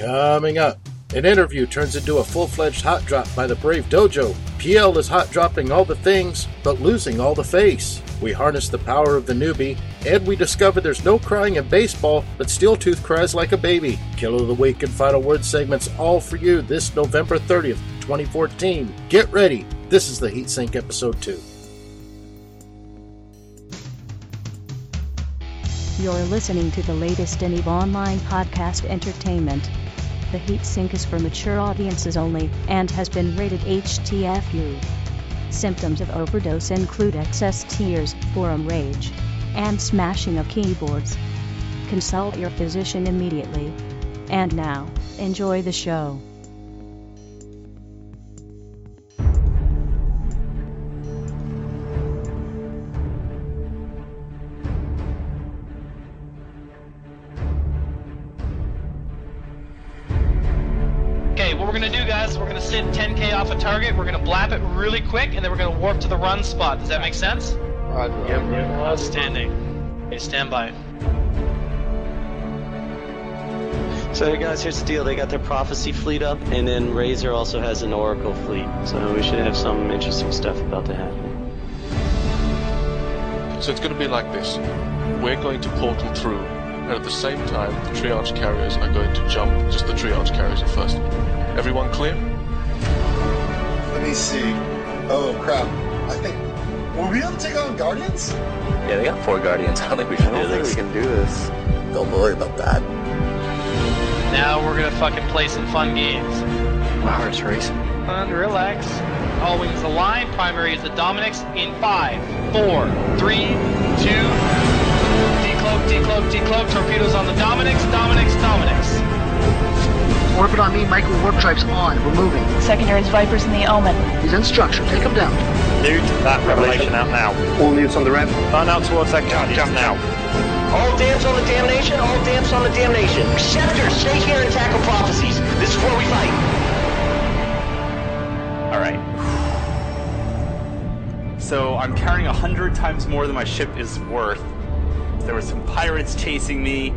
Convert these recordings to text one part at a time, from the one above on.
Coming up, an interview turns into a full fledged hot drop by the Brave Dojo. PL is hot dropping all the things, but losing all the face. We harness the power of the newbie, and we discover there's no crying in baseball, but Steeltooth cries like a baby. Kill of the Week and Final Word segments all for you this November 30th, 2014. Get ready. This is the Heat Sink Episode 2. You're listening to the latest in EVE Online podcast entertainment. The Heat Sink is for mature audiences only and has been rated HTFU. Symptoms of overdose include excess tears, forum rage, and smashing of keyboards. Consult your physician immediately. And now, enjoy the show. Target, we're gonna blap it really quick, and then we're gonna warp to the run spot. Does that make sense? Outstanding. Okay, stand by. So hey guys, here's the deal. They got their prophecy fleet up, and then Razor also has an Oracle fleet. So we should have some interesting stuff about to happen. So it's going to be like this. We're going to portal through, and at the same time, the triage carriers are going to jump. Just the triage carriers at first. Everyone clear? Let me see. Oh crap. I think. Were we able to take on Guardians? Yeah, they got four guardians. I don't think we should I don't do think this. we can do this. Don't worry about that. Now we're gonna fucking play some fun games. My heart's racing. Fun, relax. All wings align. Primary is the Dominix in five, four, three, two. Decloak, decloak, decloak. Torpedoes on the Dominix. Dominix, Dominix. Orbit on me, micro warp drives on. We're moving. Secondaries Vipers in the Omen. He's in structure. Take him down. Neut, that revelation out now. All neuts on the rev. Burn out towards that guardian. Jump now. All damps on the damnation, all damps on the damnation. Scepter, stay here and tackle prophecies. This is where we fight. All right. So I'm carrying a hundred times more than my ship is worth. There were some pirates chasing me.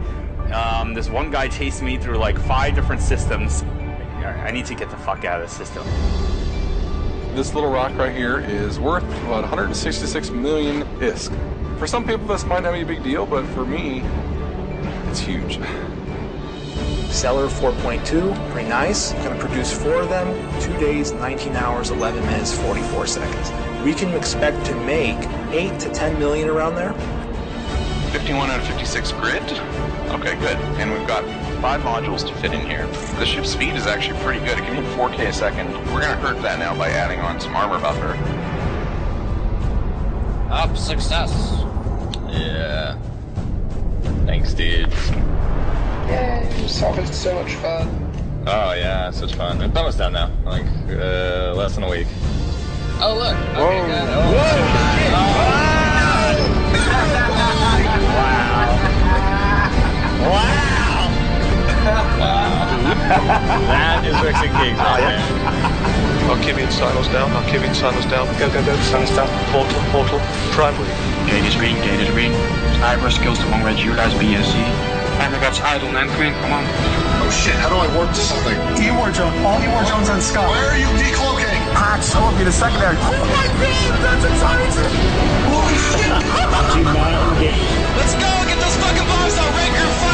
Um, there's one guy chased me through like five different systems. I need to get the fuck out of this system. This little rock right here is worth about 166 million ISK. For some people, this might not be a big deal, but for me, it's huge. Seller 4.2, pretty nice. Gonna produce four of them, two days, 19 hours, 11 minutes, 44 seconds. We can expect to make 8 to 10 million around there. 51 out of 56 grid. Okay, good. And we've got five modules to fit in here. The ship's speed is actually pretty good. It can move 4K a second. We're gonna hurt that now by adding on some armor buffer. Up success. Yeah. Thanks, dudes. Yeah, yourself is so much fun. Oh yeah, such fun. It's almost done now. Like uh, less than a week. Oh look. Okay, good. Oh, Wow! Wow! that is Mexican gigs. Oh, yeah. and signals down, My Kimmy and signals down. Go, go, go. Signals down. Portal, portal. Primary. Gate is green, gate is green. Cypress kills the one red, utilize BSC. Hammer that's idle, man. Come in, come on. Oh shit, how do I warp to something? E-War Jones, all E-War Jones on Scott. Where are you decloaking? Hot. so will be the secondary. Oh my god, that's a exciting! Holy shit! Let's go, get those fucking bombs out, Ranker 5!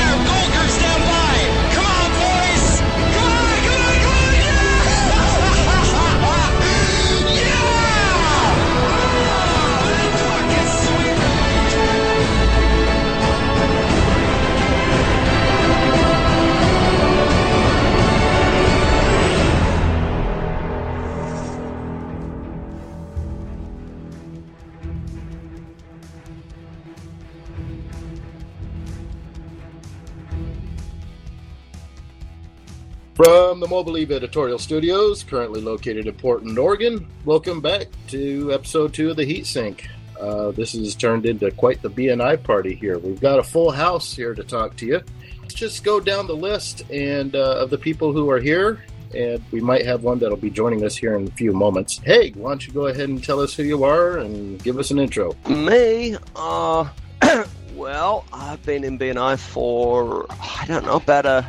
The Mobile Eve Editorial Studios, currently located in Portland, Oregon, welcome back to episode two of the Heat Sink. Uh, this has turned into quite the BNI party here. We've got a full house here to talk to you. Let's just go down the list and uh, of the people who are here, and we might have one that'll be joining us here in a few moments. Hey, why don't you go ahead and tell us who you are and give us an intro? Me, uh, well, I've been in BNI for I don't know about a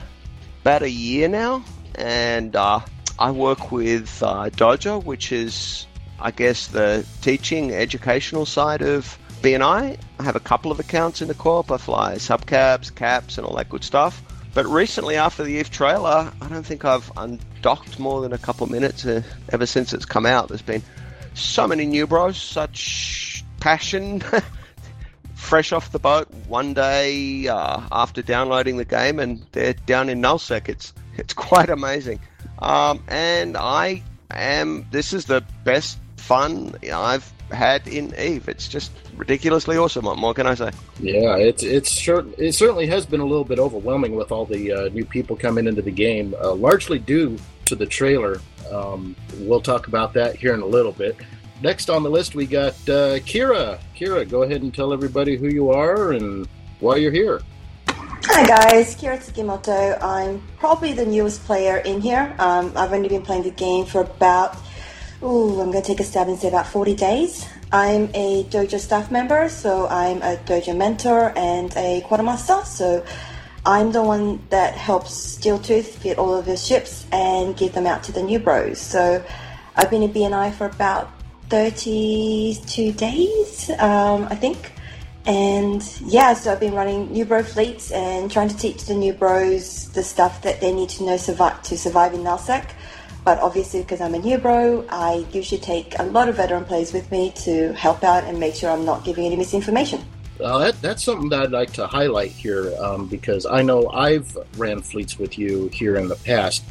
about a year now, and uh, I work with uh, Dojo, which is, I guess, the teaching, educational side of BNI. I have a couple of accounts in the corp. I fly caps, and all that good stuff. But recently, after the EVE trailer, I don't think I've undocked more than a couple of minutes uh, ever since it's come out. There's been so many new bros, such passion. Fresh off the boat one day uh, after downloading the game, and they're down in nullsec. It's it's quite amazing, um, and I am. This is the best fun I've had in Eve. It's just ridiculously awesome. What more can I say? Yeah, it's it's sure it certainly has been a little bit overwhelming with all the uh, new people coming into the game, uh, largely due to the trailer. Um, we'll talk about that here in a little bit. Next on the list, we got uh, Kira. Kira, go ahead and tell everybody who you are and why you're here. Hi guys, Kira Tsukimoto. I'm probably the newest player in here. Um, I've only been playing the game for about, ooh, I'm going to take a stab and say about 40 days. I'm a dojo staff member, so I'm a dojo mentor and a quartermaster. So I'm the one that helps Steeltooth fit all of his ships and give them out to the new bros. So I've been in BNI for about 32 days, um, I think. And yeah, so I've been running new bro fleets and trying to teach the new bros the stuff that they need to know survive, to survive in NullSec. But obviously, because I'm a new bro, I usually take a lot of veteran players with me to help out and make sure I'm not giving any misinformation. Uh, that, that's something that I'd like to highlight here um, because I know I've ran fleets with you here in the past,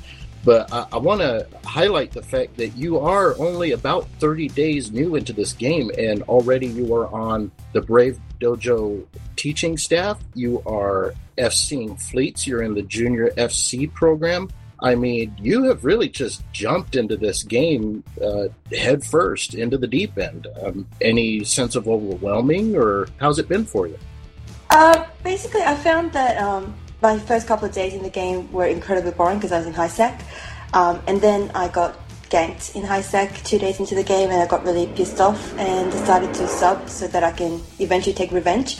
but I, I want to highlight the fact that you are only about 30 days new into this game and already you are on the Brave Dojo teaching staff. You are FCing fleets. You're in the junior FC program. I mean, you have really just jumped into this game uh, head first into the deep end. Um, any sense of overwhelming, or how's it been for you? Uh, basically, I found that um, my first couple of days in the game were incredibly boring because I was in high sec, um, and then I got ganked in high sec two days into the game, and I got really pissed off and decided to sub so that I can eventually take revenge.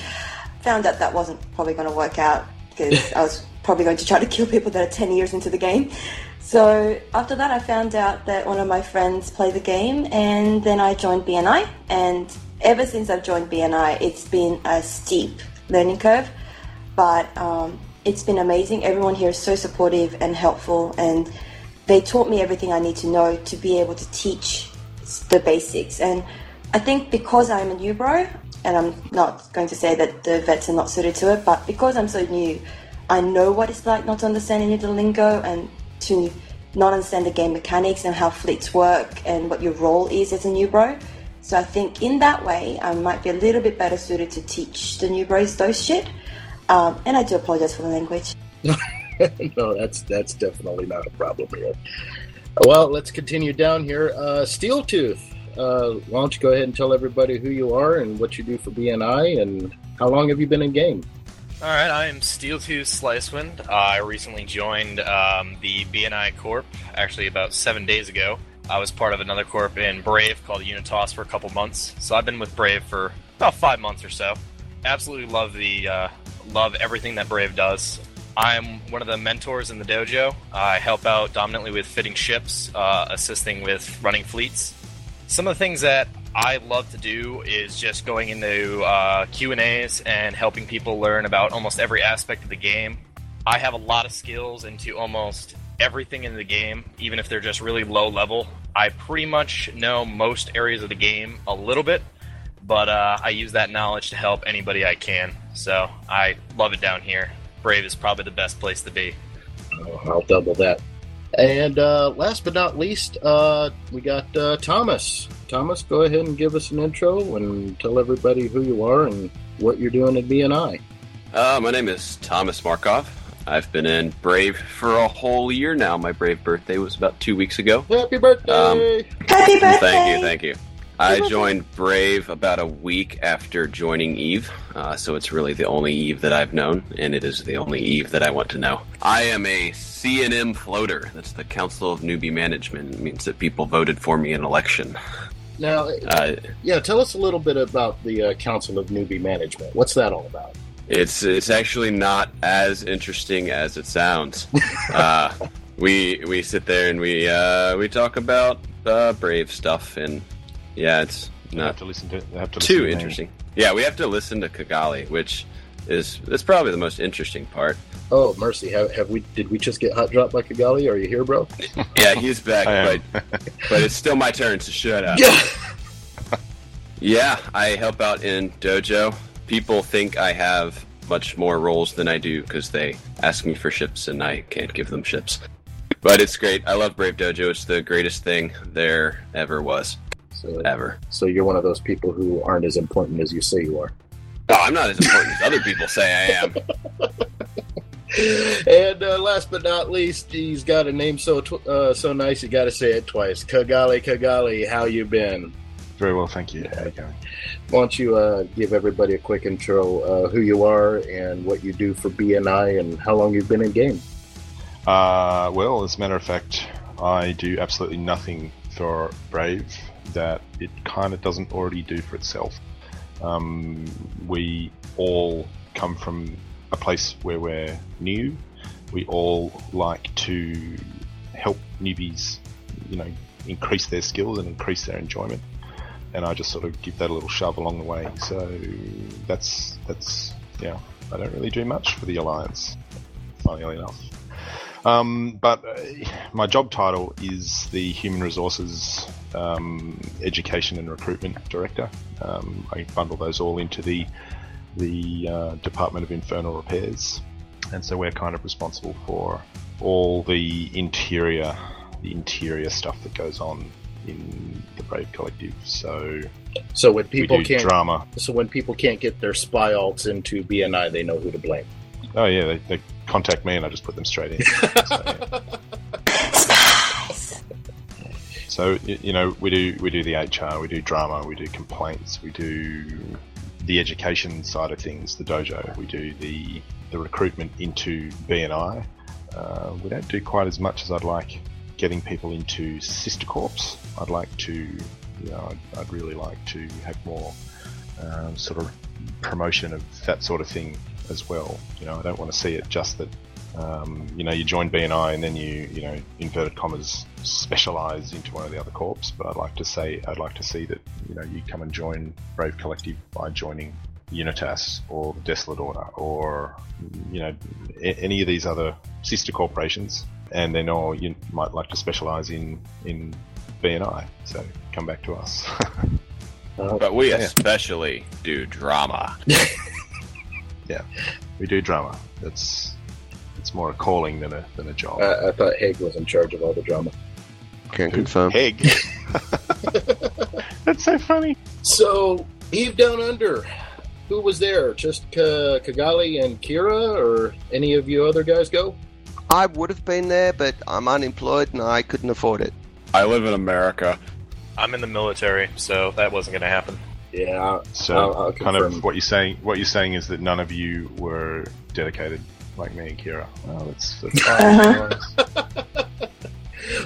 Found out that wasn't probably going to work out because I was probably going to try to kill people that are 10 years into the game. So after that, I found out that one of my friends played the game, and then I joined BNI. And ever since I've joined BNI, it's been a steep learning curve, but um, it's been amazing. Everyone here is so supportive and helpful, and they taught me everything I need to know to be able to teach the basics. And I think because I'm a new bro, and I'm not going to say that the vets are not suited to it, but because I'm so new, I know what it's like not to understand any of the lingo and to not understand the game mechanics and how fleets work and what your role is as a new bro. So I think in that way, I might be a little bit better suited to teach the new bros those shit. Um, and I do apologize for the language. no, that's that's definitely not a problem here. Well, let's continue down here. Uh, Steeltooth, uh, why don't you go ahead and tell everybody who you are and what you do for BNI and how long have you been in game? All right, I'm Steeltooth Slicewind. Uh, I recently joined um, the BNI Corp actually about seven days ago. I was part of another corp in Brave called Unitas for a couple months, so I've been with Brave for about five months or so. Absolutely love the uh, love everything that Brave does. I'm one of the mentors in the dojo. I help out dominantly with fitting ships, uh, assisting with running fleets. Some of the things that I love to do is just going into uh, Q and A's and helping people learn about almost every aspect of the game. I have a lot of skills into almost everything in the game, even if they're just really low level. I pretty much know most areas of the game a little bit, but uh, I use that knowledge to help anybody I can. So I love it down here. Brave is probably the best place to be. Oh, I'll double that. And uh, last but not least, uh, we got uh, Thomas. Thomas, go ahead and give us an intro and tell everybody who you are and what you're doing at BNI. Uh, my name is Thomas Markov. I've been in Brave for a whole year now. My Brave birthday was about two weeks ago. Happy birthday! Um, Happy birthday! Thank you, thank you. I joined Brave about a week after joining Eve, uh, so it's really the only Eve that I've known, and it is the only Eve that I want to know. I am a CNM floater. That's the Council of Newbie Management. It means that people voted for me in election. Now, Uh, yeah, tell us a little bit about the uh, Council of Newbie Management. What's that all about? It's it's actually not as interesting as it sounds. uh, we we sit there and we uh, we talk about uh, brave stuff, and yeah, it's You have not to listen to. Have to listen too to interesting. Yeah, we have to listen to Kigali, which is that's probably the most interesting part. Oh mercy, have, have we? Did we just get hot dropped by Kigali? Are you here, bro? Yeah, he's back, but but it's still my turn to shut up. Yeah. Yeah, I help out in dojo. People think I have much more roles than I do because they ask me for ships and I can't give them ships. But it's great. I love Brave Dojo. It's the greatest thing there ever was. So, Ever. So you're one of those people who aren't as important as you say you are. No, I'm not as important as other people say I am. And uh, last but not least, he's got a name so tw- uh, so nice you got to say it twice. Kigali, Kigali, how you been? Very well, thank you. How you going? Why don't you uh, give everybody a quick intro, uh, who you are and what you do for BNI and how long you've been in game? Uh, well, as a matter of fact, I do absolutely nothing for Brave that it kind of doesn't already do for itself. Um, we all come from a place where we're new. We all like to help newbies, you know, increase their skills and increase their enjoyment. And I just sort of give that a little shove along the way. So that's that's yeah. I don't really do much for the alliance, funnily enough. Um, but uh, my job title is the Human Resources um, Education and Recruitment Director. Um, I bundle those all into the the uh, Department of Infernal Repairs, and so we're kind of responsible for all the interior the interior stuff that goes on in the Brave Collective. So So when people can't drama. so when people can't get their spy alts into BNI, they know who to blame. Oh yeah, they, they contact me and I just put them straight in. So y- you know, we do we do the HR, we do drama, we do complaints, we do the education side of things, the dojo. We do the the recruitment into BNI. Uh, we don't do quite as much as I'd like getting people into sister corps. I'd like to, you know, I'd, I'd really like to have more um, sort of promotion of that sort of thing as well. You know, I don't want to see it just that um, you know you join BNI and then you you know inverted commas specialize into one of the other corps. But I'd like to say I'd like to see that you know you come and join Brave Collective by joining Unitas or the Desolate Order or you know a- any of these other sister corporations, and then or you might like to specialize in in BNI. So come back to us. But we Yeah. especially do drama. yeah, we do drama. It's it's more a calling than a than a job. Uh, I thought Haig was in charge of all the drama. Can confirm. Peg. That's so funny. So Eve Down Under, who was there? Just K- Kigali and Kira, or any of you other guys go? I would have been there, but I'm unemployed and I couldn't afford it. I live in America. I'm in the military, so that wasn't going to happen. Yeah. So I'll- I'll kind confirm. of what you're saying. What you're saying is that none of you were dedicated like me and Kira. Well, that's, that's fine.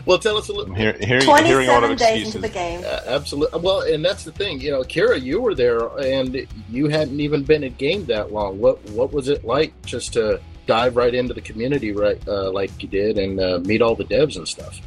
Well, tell us a little. I'm hear, hearing, hearing a lot of 27 days excuses. into the game. Uh, absolutely. Well, and that's the thing. You know, Kira, you were there, and you hadn't even been in game that long. What What was it like just to dive right into the community, right, uh, like you did, and uh, meet all the devs and stuff?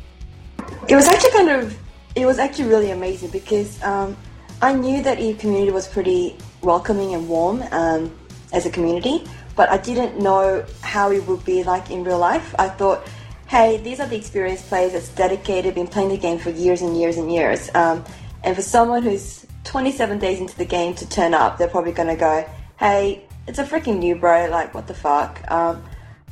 It was actually kind of, it was actually really amazing because um, I knew that Eve community was pretty welcoming and warm um, as a community, but I didn't know how it would be like in real life. I thought, hey, these are the experienced players that's dedicated, been playing the game for years and years and years. Um, and for someone who's 27 days into the game to turn up, they're probably going to go, hey, it's a freaking new bro, like, what the fuck? Um,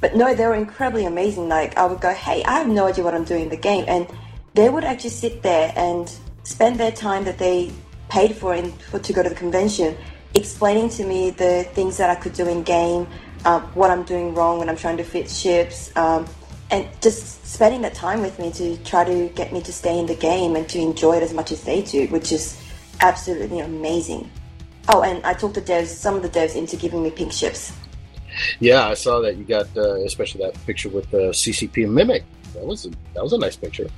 but no, they were incredibly amazing. Like, I would go, hey, I have no idea what I'm doing in the game. And they would actually sit there and spend their time that they paid for, in, for to go to the convention explaining to me the things that I could do in game, um, what I'm doing wrong when I'm trying to fit ships, um, and just spending that time with me to try to get me to stay in the game and to enjoy it as much as they do, which is absolutely amazing. Oh, and I talked the devs, some of the devs, into giving me pink ships. Yeah, I saw that you got, uh, especially that picture with the CCP mimic. That was a, that was a nice picture.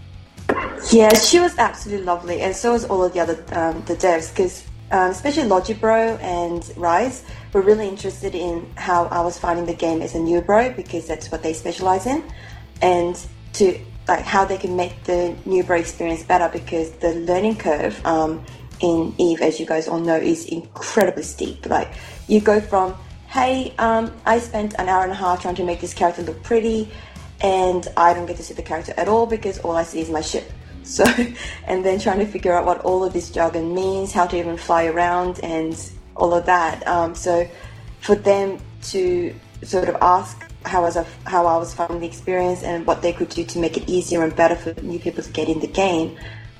Yeah, she was absolutely lovely, and so was all of the other um, the devs, because um, especially Logibro and Rise were really interested in how I was finding the game as a new bro because that's what they specialize in, and to like how they can make the new bro experience better because the learning curve um, in Eve, as you guys all know, is incredibly steep. Like you go from hey, um, I spent an hour and a half trying to make this character look pretty, and I don't get to see the character at all because all I see is my ship. So, and then trying to figure out what all of this jargon means, how to even fly around, and all of that. Um, so, for them to sort of ask how was I, how I was finding the experience and what they could do to make it easier and better for new people to get in the game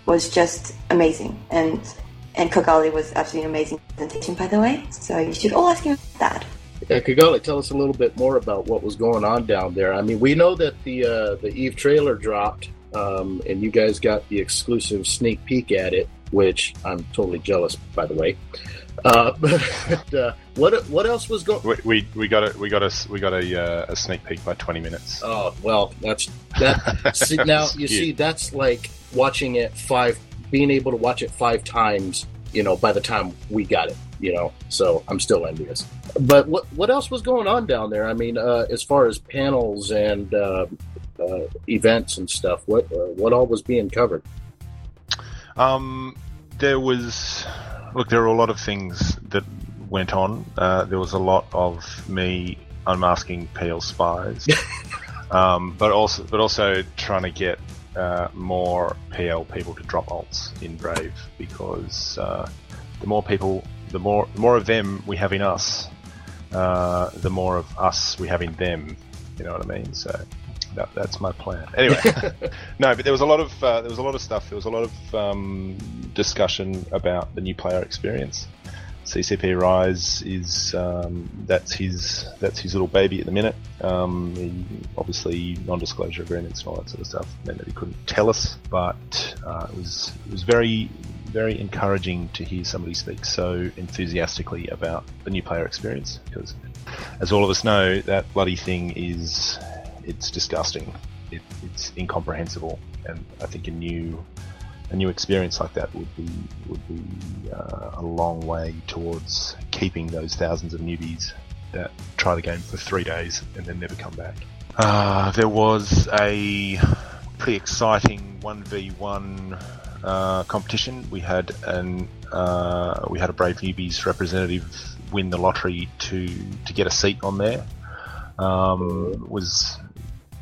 was just amazing. And and Kigali was absolutely an amazing presentation, by the way. So you should all ask him about that. Yeah, Kigali, tell us a little bit more about what was going on down there. I mean, we know that the uh, the Eve trailer dropped um, and you guys got the exclusive sneak peek at it, which I'm totally jealous, by the way. Uh, but uh, what what else was going? We, we we got a we got a we got a, uh, a sneak peek by 20 minutes. Oh well, that's that. see, now you see, that's like watching it five, being able to watch it five times. You know, by the time we got it, you know, so I'm still envious. But what what else was going on down there? I mean, uh, as far as panels and uh, events and stuff. What uh, what all was being covered? Um, there was look. There were a lot of things that went on. Uh, there was a lot of me unmasking PL spies, um, but also but also trying to get uh, more PL people to drop alts in Brave because uh, the more people, the more the more of them we have in us, uh, the more of us we have in them. You know what I mean? So that, that's my plan. Anyway, no, but there was a lot of uh, there was a lot of stuff. There was a lot of um, discussion about the new player experience. CCP Rise is um, that's his that's his little baby at the minute. Um, he, obviously, non-disclosure agreements and all that sort of stuff meant that he couldn't tell us, but uh, it was it was very very encouraging to hear somebody speak so enthusiastically about the new player experience because, as all of us know, that bloody thing is it's disgusting. It, it's incomprehensible, and I think a new a new experience like that would be would be uh, a long way towards keeping those thousands of newbies that try the game for three days and then never come back. Uh, there was a pretty exciting one v one uh, competition. We had an uh, we had a Brave Newbies representative win the lottery to to get a seat on there. Um, was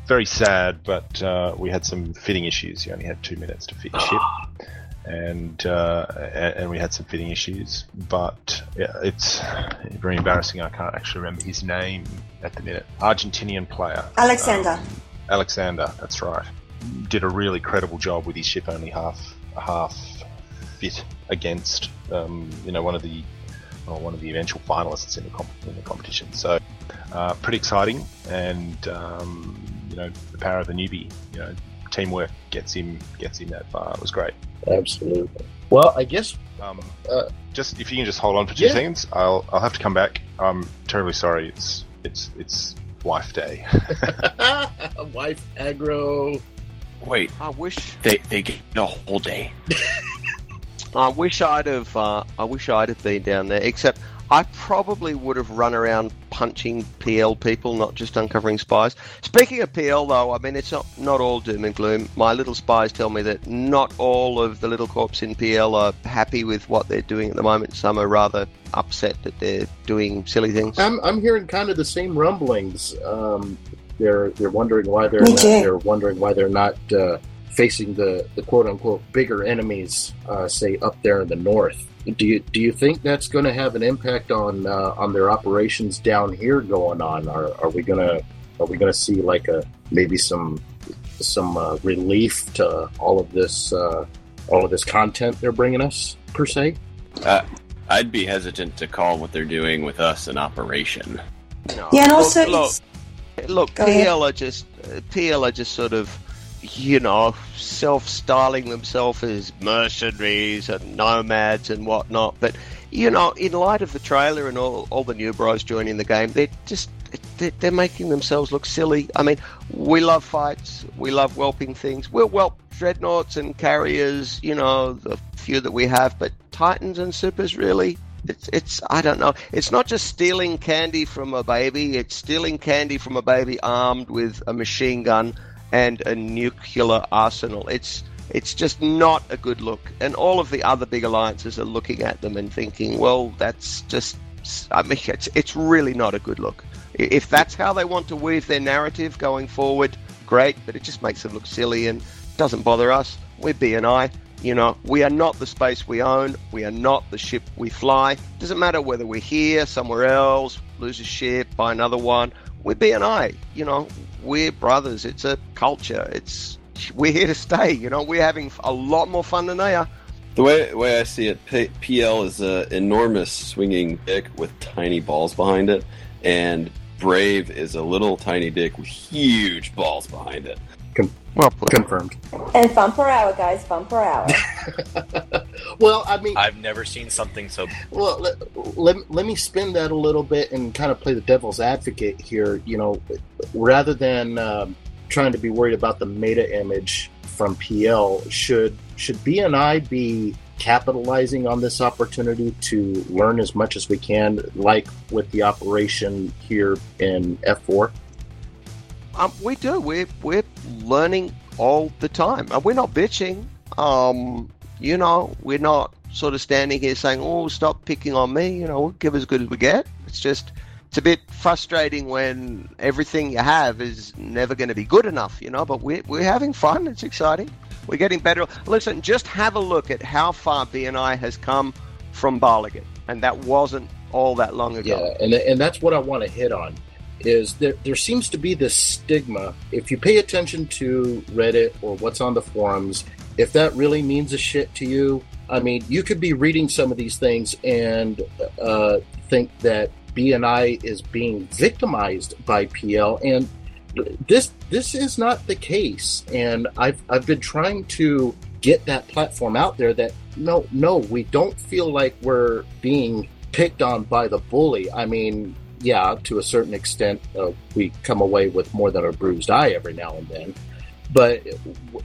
very sad, but uh, we had some fitting issues. You only had two minutes to fit your ship, and uh, and we had some fitting issues. But yeah, it's very embarrassing. I can't actually remember his name at the minute. Argentinian player, Alexander. Um, Alexander, that's right. Did a really credible job with his ship only half half fit against um, you know one of the well, one of the eventual finalists in the, comp- in the competition. So uh, pretty exciting, and um, you know the power of the newbie. You know, teamwork gets him gets him that far. It was great. Absolutely. Well, I guess um, uh, just if you can just hold on for two yeah. seconds, I'll I'll have to come back. I'm terribly sorry. It's it's it's wife day. wife aggro. Wait, I wish they they get a whole day. I wish I'd have. Uh, I wish I'd have been down there. Except I probably would have run around punching PL people, not just uncovering spies. Speaking of PL, though, I mean it's not not all doom and gloom. My little spies tell me that not all of the little corps in PL are happy with what they're doing at the moment. Some are rather upset that they're doing silly things. I'm I'm hearing kind of the same rumblings. Um, they're they're wondering why they're not, they're wondering why they're not. Uh, facing the, the quote unquote bigger enemies, uh, say up there in the north. Do you do you think that's going to have an impact on uh, on their operations down here going on? Are, are we gonna are we gonna see like a maybe some some uh, relief to all of this uh, all of this content they're bringing us per se? Uh, I'd be hesitant to call what they're doing with us an operation. No. Yeah, and also look, it's- look, look Go ahead. PL are just uh, PL are just sort of you know self-styling themselves as mercenaries and nomads and whatnot. But you know, in light of the trailer and all all the new bros joining the game, they're just they're, they're making themselves look silly. I mean, we love fights, we love whelping things. We'll whelp dreadnoughts and carriers, you know, the few that we have. But Titans and Supers, really, It's, it's I don't know. It's not just stealing candy from a baby. It's stealing candy from a baby armed with a machine gun and a nuclear arsenal. It's it's just not a good look. And all of the other big alliances are looking at them and thinking, well, that's just. I mean, it's it's really not a good look. If that's how they want to weave their narrative going forward, great. But it just makes them look silly and doesn't bother us. We're BNI. You know, we are not the space we own. We are not the ship we fly. Doesn't matter whether we're here, somewhere else, lose a ship, buy another one. We're BNI. You know, we're brothers. It's a culture. It's we're here to stay. You know, we're having a lot more fun than they are. The way, way I see it, P- PL is an enormous swinging dick with tiny balls behind it, and Brave is a little tiny dick with huge balls behind it. Well, confirmed. And fun per hour, guys. Fun per hour. Well, I mean, I've never seen something so. Well, let, let, let me spin that a little bit and kind of play the devil's advocate here. You know, rather than um, trying to be worried about the meta image from PL, should should BNI be capitalizing on this opportunity to learn as much as we can, like with the operation here in F4? Um, we do. We're we're learning all the time, and we're not bitching. Um, you know, we're not sort of standing here saying, "Oh, stop picking on me." You know, we'll give as good as we get. It's just it's a bit frustrating when everything you have is never going to be good enough. You know, but we're we're having fun. It's exciting. We're getting better. Listen, just have a look at how far BNI has come from Barligan, and that wasn't all that long ago. Yeah, and and that's what I want to hit on. Is there there seems to be this stigma if you pay attention to Reddit or what's on the forums, if that really means a shit to you, I mean, you could be reading some of these things and uh, think that BNI is being victimized by PL, and this this is not the case. And I've I've been trying to get that platform out there that no no we don't feel like we're being picked on by the bully. I mean, yeah, to a certain extent, uh, we come away with more than a bruised eye every now and then, but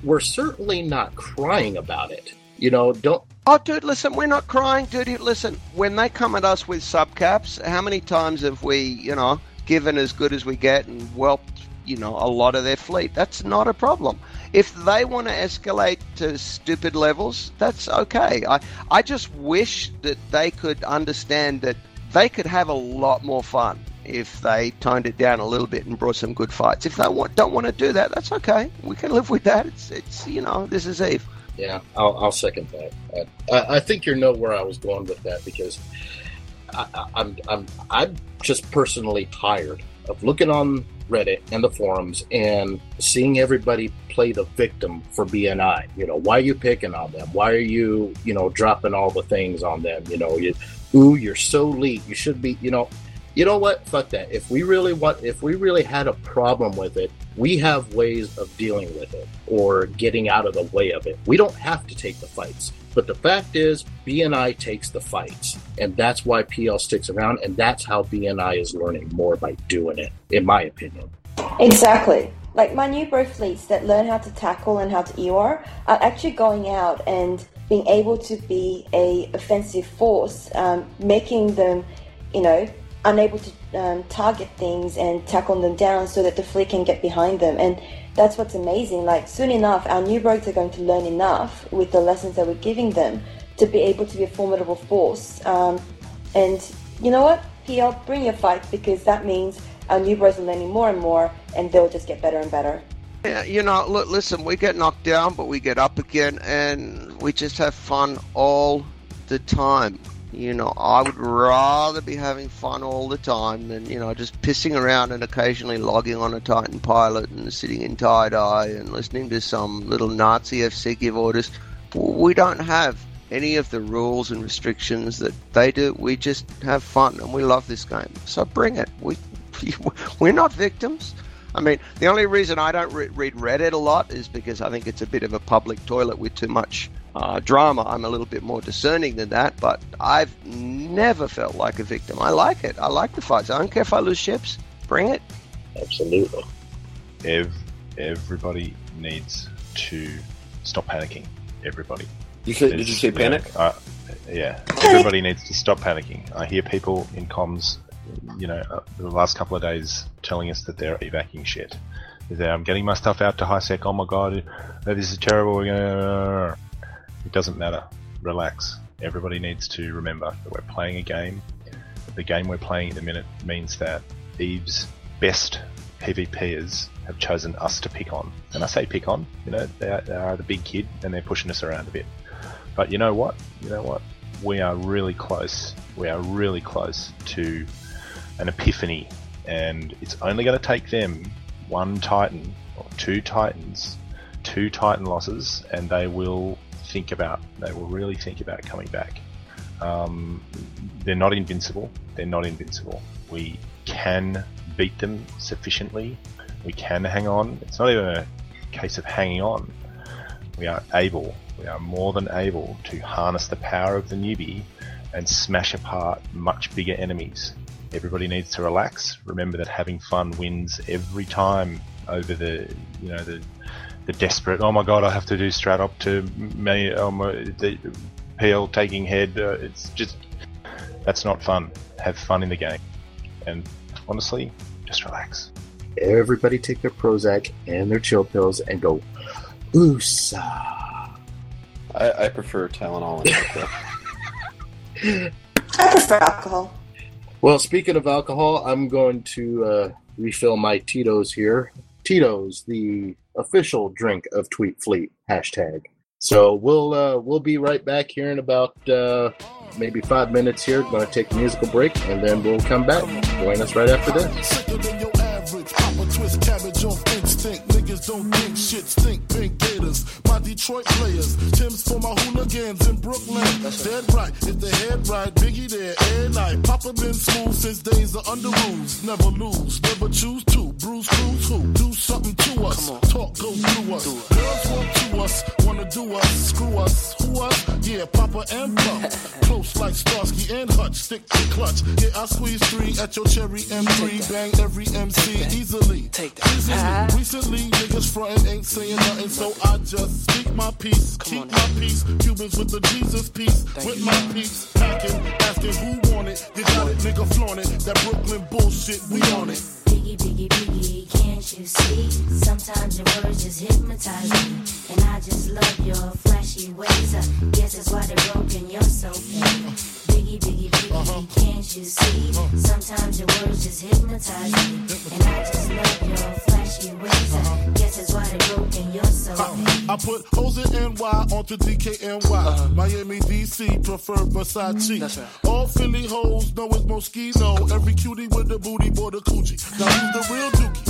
we're certainly not crying about it. You know, don't. Oh, dude, listen, we're not crying, dude. Listen, when they come at us with subcaps, how many times have we, you know, given as good as we get and whelped, you know, a lot of their fleet? That's not a problem. If they want to escalate to stupid levels, that's okay. I, I just wish that they could understand that they could have a lot more fun if they toned it down a little bit and brought some good fights. If they want, don't want to do that, that's okay. We can live with that. It's, it's you know, this is Eve. Yeah, I'll, I'll second that. I, I think you know where I was going with that because I, I'm I'm I'm just personally tired of looking on Reddit and the forums and seeing everybody play the victim for BNI. You know, why are you picking on them? Why are you you know dropping all the things on them? You know, you, ooh, you're so elite. You should be. You know, you know what? Fuck that. If we really want, if we really had a problem with it, we have ways of dealing with it or getting out of the way of it. We don't have to take the fights. But the fact is, BNI takes the fights, and that's why PL sticks around, and that's how BNI is learning more by doing it, in my opinion. Exactly. Like my new bro fleets that learn how to tackle and how to E-War are actually going out and being able to be a offensive force, um, making them, you know, unable to um, target things and tackle them down so that the fleet can get behind them. And that's what's amazing. Like soon enough, our new rogues are going to learn enough with the lessons that we're giving them to be able to be a formidable force. Um, and you know what? PL, bring your fight because that means our new bros are learning more and more, and they'll just get better and better. Yeah, you know, look, listen, we get knocked down, but we get up again, and we just have fun all the time. You know, I would rather be having fun all the time than, you know, just pissing around and occasionally logging on a Titan pilot and sitting in TiDi and listening to some little Nazi FC give orders. We don't have any of the rules and restrictions that they do. We just have fun and we love this game. So bring it. We, we're not victims. I mean, the only reason I don't re- read Reddit a lot is because I think it's a bit of a public toilet with too much uh, drama. I'm a little bit more discerning than that, but I've never felt like a victim. I like it. I like the fights. I don't care if I lose ships. Bring it. Absolutely. Ev- everybody needs to stop panicking. Everybody. You say, did you say panic? Uh, yeah, everybody needs to stop panicking. I hear people in comms, you know, uh, the last couple of days telling us that they're evacuating shit. I'm getting my stuff out to high sec. Oh my god, this is terrible. We're gonna. It doesn't matter. Relax. Everybody needs to remember that we're playing a game. The game we're playing at the minute means that Eve's best PvPers have chosen us to pick on. And I say pick on, you know, they are, they are the big kid and they're pushing us around a bit. But you know what? You know what? We are really close. We are really close to an epiphany. And it's only going to take them one Titan or two Titans, two Titan losses, and they will think about, they will really think about coming back. Um, they're not invincible. They're not invincible. We can beat them sufficiently. We can hang on. It's not even a case of hanging on. We are able, we are more than able to harness the power of the newbie and smash apart much bigger enemies. Everybody needs to relax. Remember that having fun wins every time over the, you know, the the desperate. Oh my god, I have to do strat up to me. Oh my, the PL taking head. Uh, it's just that's not fun. Have fun in the game, and honestly, just relax. Everybody take their Prozac and their chill pills and go, oosa. I, I prefer Tylenol and vodka. I prefer alcohol. Well, speaking of alcohol, I'm going to uh, refill my Tito's here. Tito's, the official drink of Tweet Fleet hashtag. So we'll uh, we'll be right back here in about uh, maybe five minutes here. Going to take a musical break and then we'll come back. Join us right after this. Papa twist cabbage off instinct. Niggas don't think shit stink. Pink Gators, my Detroit players. Timbs for my hooligans in Brooklyn. That's Dead right, if the head right, Biggie there every night. Papa been smooth since days of Underoos. Never lose, never choose to. Bruce Cruz who do something to us. Talk go through us. Girls want to us, wanna do us, screw us, who us? Yeah, Papa and Pump. Close like Starsky and Hutch, stick to clutch. Yeah, I squeeze three at your cherry M3, bang every MC easily. Take that. Recently, niggas frontin' ain't saying nothing, so I just speak my peace, keep my peace. Cubans with the Jesus piece, with my peace. Packing, asking who want it. You got it, nigga, flaunt it. That Brooklyn bullshit, we on it. Biggie, biggie, biggie, can't you see? Sometimes your words just hypnotize me. And I just love your flashy ways. I guess that's why they're broken, you're so fake. Biggie, biggie, uh-huh. biggie, can't you see? Uh-huh. Sometimes your words just hypnotize me. And I just love your flashy ways. I guess that's why they're broken, you're so fake. Uh, I put hoes in NY onto DKNY. Miami, DC, prefer Versace. All Philly hoes know it's Moschino. Every cutie with the booty, boy, the coochie. Now who's the real dookie?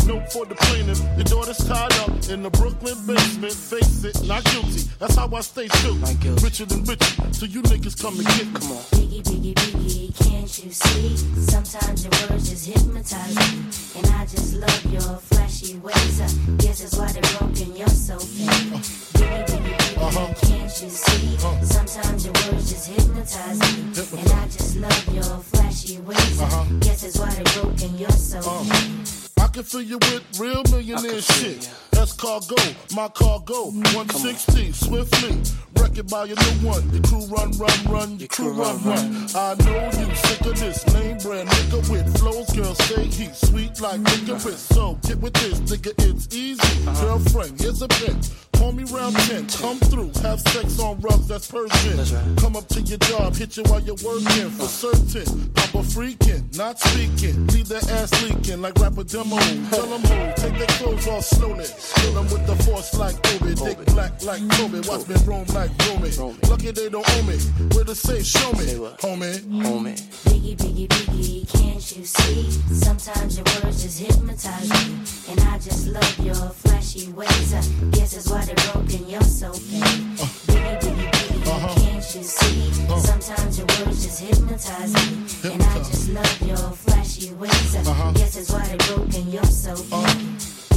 note for the plaintiff. Your daughter's tied up in the Brooklyn basement. Face it, not guilty. That's how I stay true. Richer than richer, so you niggas come and get me. Come on. Biggie, biggie, biggie, can't you see? Sometimes your words just hypnotize me. And I just love your flashy ways. I guess that's why they're broken, you're so fake. Biggie, biggie, biggie, uh-huh. can't you see? Uh-huh. Sometimes your words just hypnotize me. And I just love your flashy ways. I guess that's why they're broken, you're so fake. Uh. I can fill you with real millionaire shit. That's cargo, my cargo. 160, swiftly. Wreck it by your new one. Your crew run, run, run. Your crew run, run. I know you sick of this lame brand nigga with flows. Girl, say he sweet like nigga licorice. So get with this, nigga, it's easy. Girlfriend, here's a bitch. Call me round 10, come through, have sex on rubs, that's Persian. Come up to your job, hit you while you're working, for certain. Papa freaking, not speaking, leave that ass leaking like rapper demo. Tell them who, take their clothes off slowly. Kill them with the force like Obi, dick black like Kobe, watch me roam like Romy. Lucky they don't owe me, where the say, show me, homie. Homie. Biggie, biggie, biggie, can't you see? Sometimes your words just hypnotize me. And I just love your flashy ways. I guess that's why they're broken, you're so fake. Biggie, biggie, biggie, uh-huh. can't you see? Uh-huh. Sometimes your words just hypnotize me. And I just love your flashy ways. I uh-huh. guess that's why they broke You're so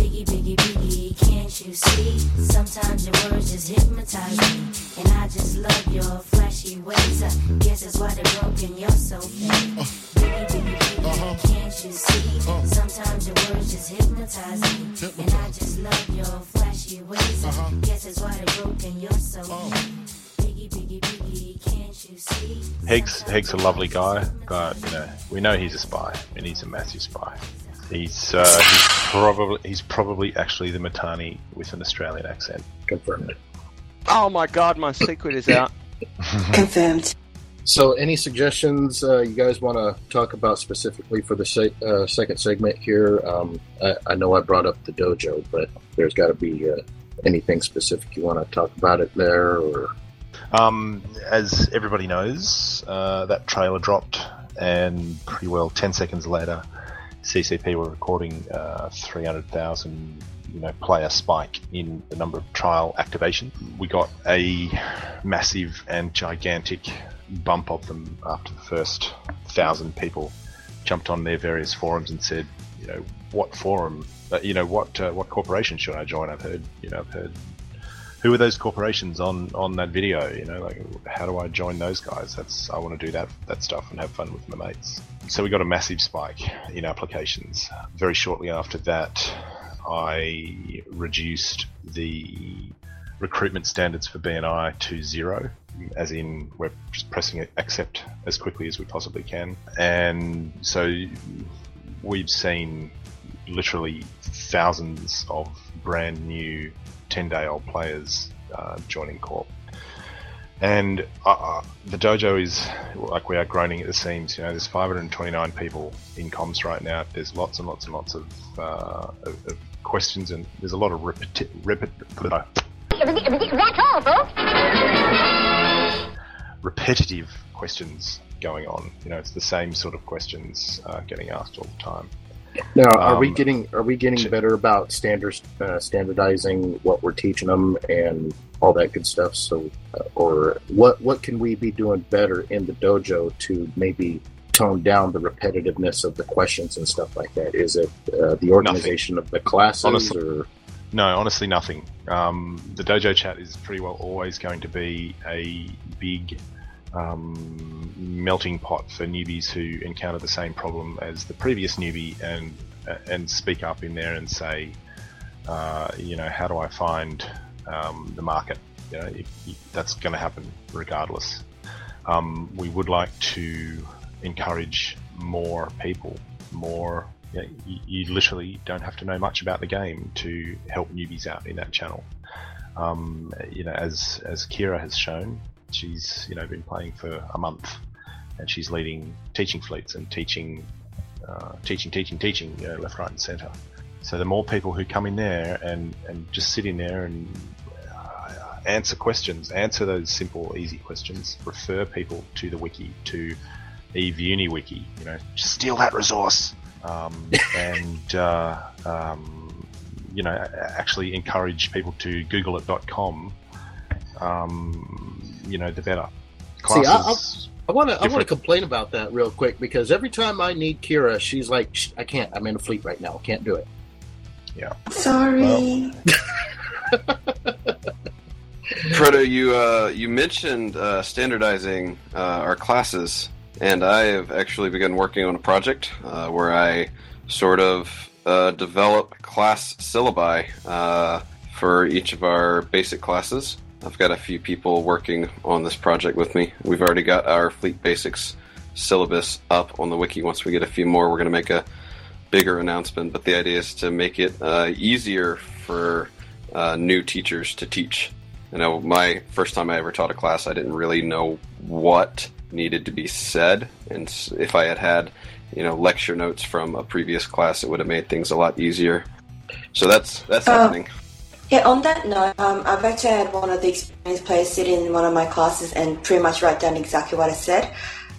Biggie, biggie, biggie, can't you see? Sometimes your words just hypnotize me. And I just love your flashy ways. I guess that's why they broke in your so uh-huh. Biggie, biggie, biggie, uh-huh. can't you see? Uh-huh. Sometimes your words just hypnotize me. And I just love your flashy ways. I guess that's why they broke in your so uh. Biggie, biggie, biggie, can't you see? Higgs, Higgs a lovely guy, but you know we know he's a spy, and he's a massive spy. He's uh, he's probably he's probably actually the Matani with an Australian accent. Confirmed. Oh my god, my secret is out. Confirmed. So, any suggestions uh, you guys want to talk about specifically for the se- uh, second segment here? Um, I, I know I brought up the dojo, but there's got to be uh, anything specific you want to talk about it there, or Um, as everybody knows, uh, that trailer dropped, and pretty well ten seconds later, CCP were recording uh, 300,000 you know player spike in the number of trial activation. We got a massive and gigantic bump of them after the first thousand people jumped on their various forums and said, you know, what forum, uh, you know, what uh, what corporation should I join? I've heard, you know, I've heard who are those corporations on on that video? You know, like how do I join those guys? That's I want to do that that stuff and have fun with my mates. So we got a massive spike in applications. Very shortly after that, I reduced the recruitment standards for BNI to zero, as in we're just pressing accept as quickly as we possibly can. And so we've seen literally thousands of brand new 10 day old players uh, joining Corp. And uh, the dojo is like we are groaning at the seams. You know, there's 529 people in comms right now. There's lots and lots and lots of, uh, of, of questions, and there's a lot of repeti- repet- That's all, folks. repetitive questions going on. You know, it's the same sort of questions uh, getting asked all the time. Now, are we Um, getting are we getting better about standards uh, standardizing what we're teaching them and all that good stuff? So, uh, or what what can we be doing better in the dojo to maybe tone down the repetitiveness of the questions and stuff like that? Is it uh, the organization of the classes Honestly- or No, honestly, nothing. Um, the dojo chat is pretty well always going to be a big um, melting pot for newbies who encounter the same problem as the previous newbie and and speak up in there and say, uh, you know, how do I find um, the market? You know, if, if that's going to happen regardless. Um, we would like to encourage more people, more. You, know, you, you literally don't have to know much about the game to help newbies out in that channel. Um, you know, as as Kira has shown, she's you know been playing for a month, and she's leading teaching fleets and teaching, uh, teaching, teaching, teaching, you know, left, right, and centre. So the more people who come in there and and just sit in there and uh, answer questions, answer those simple, easy questions, refer people to the wiki, to Eve Uni wiki, you know, just steal that resource, um, and uh, um, you know, actually encourage people to Google it.com. Um, you know, the better. See, I, I, Classes- I want to I want to complain about that real quick because every time I need Kira, she's like, "Shh, I can't. I'm in a fleet right now. I Can't do it. Yeah. Sorry. Proto, you uh, you mentioned uh, standardizing uh, our classes, and I have actually begun working on a project uh, where I sort of uh, develop class syllabi uh, for each of our basic classes. I've got a few people working on this project with me. We've already got our fleet basics syllabus up on the wiki. Once we get a few more, we're going to make a bigger announcement. But the idea is to make it uh, easier for uh, new teachers to teach. You know, my first time I ever taught a class, I didn't really know what needed to be said, and if I had had, you know, lecture notes from a previous class, it would have made things a lot easier. So that's that's Uh, happening. Yeah, on that note, um, I've actually had one of the experienced players sit in one of my classes and pretty much write down exactly what I said.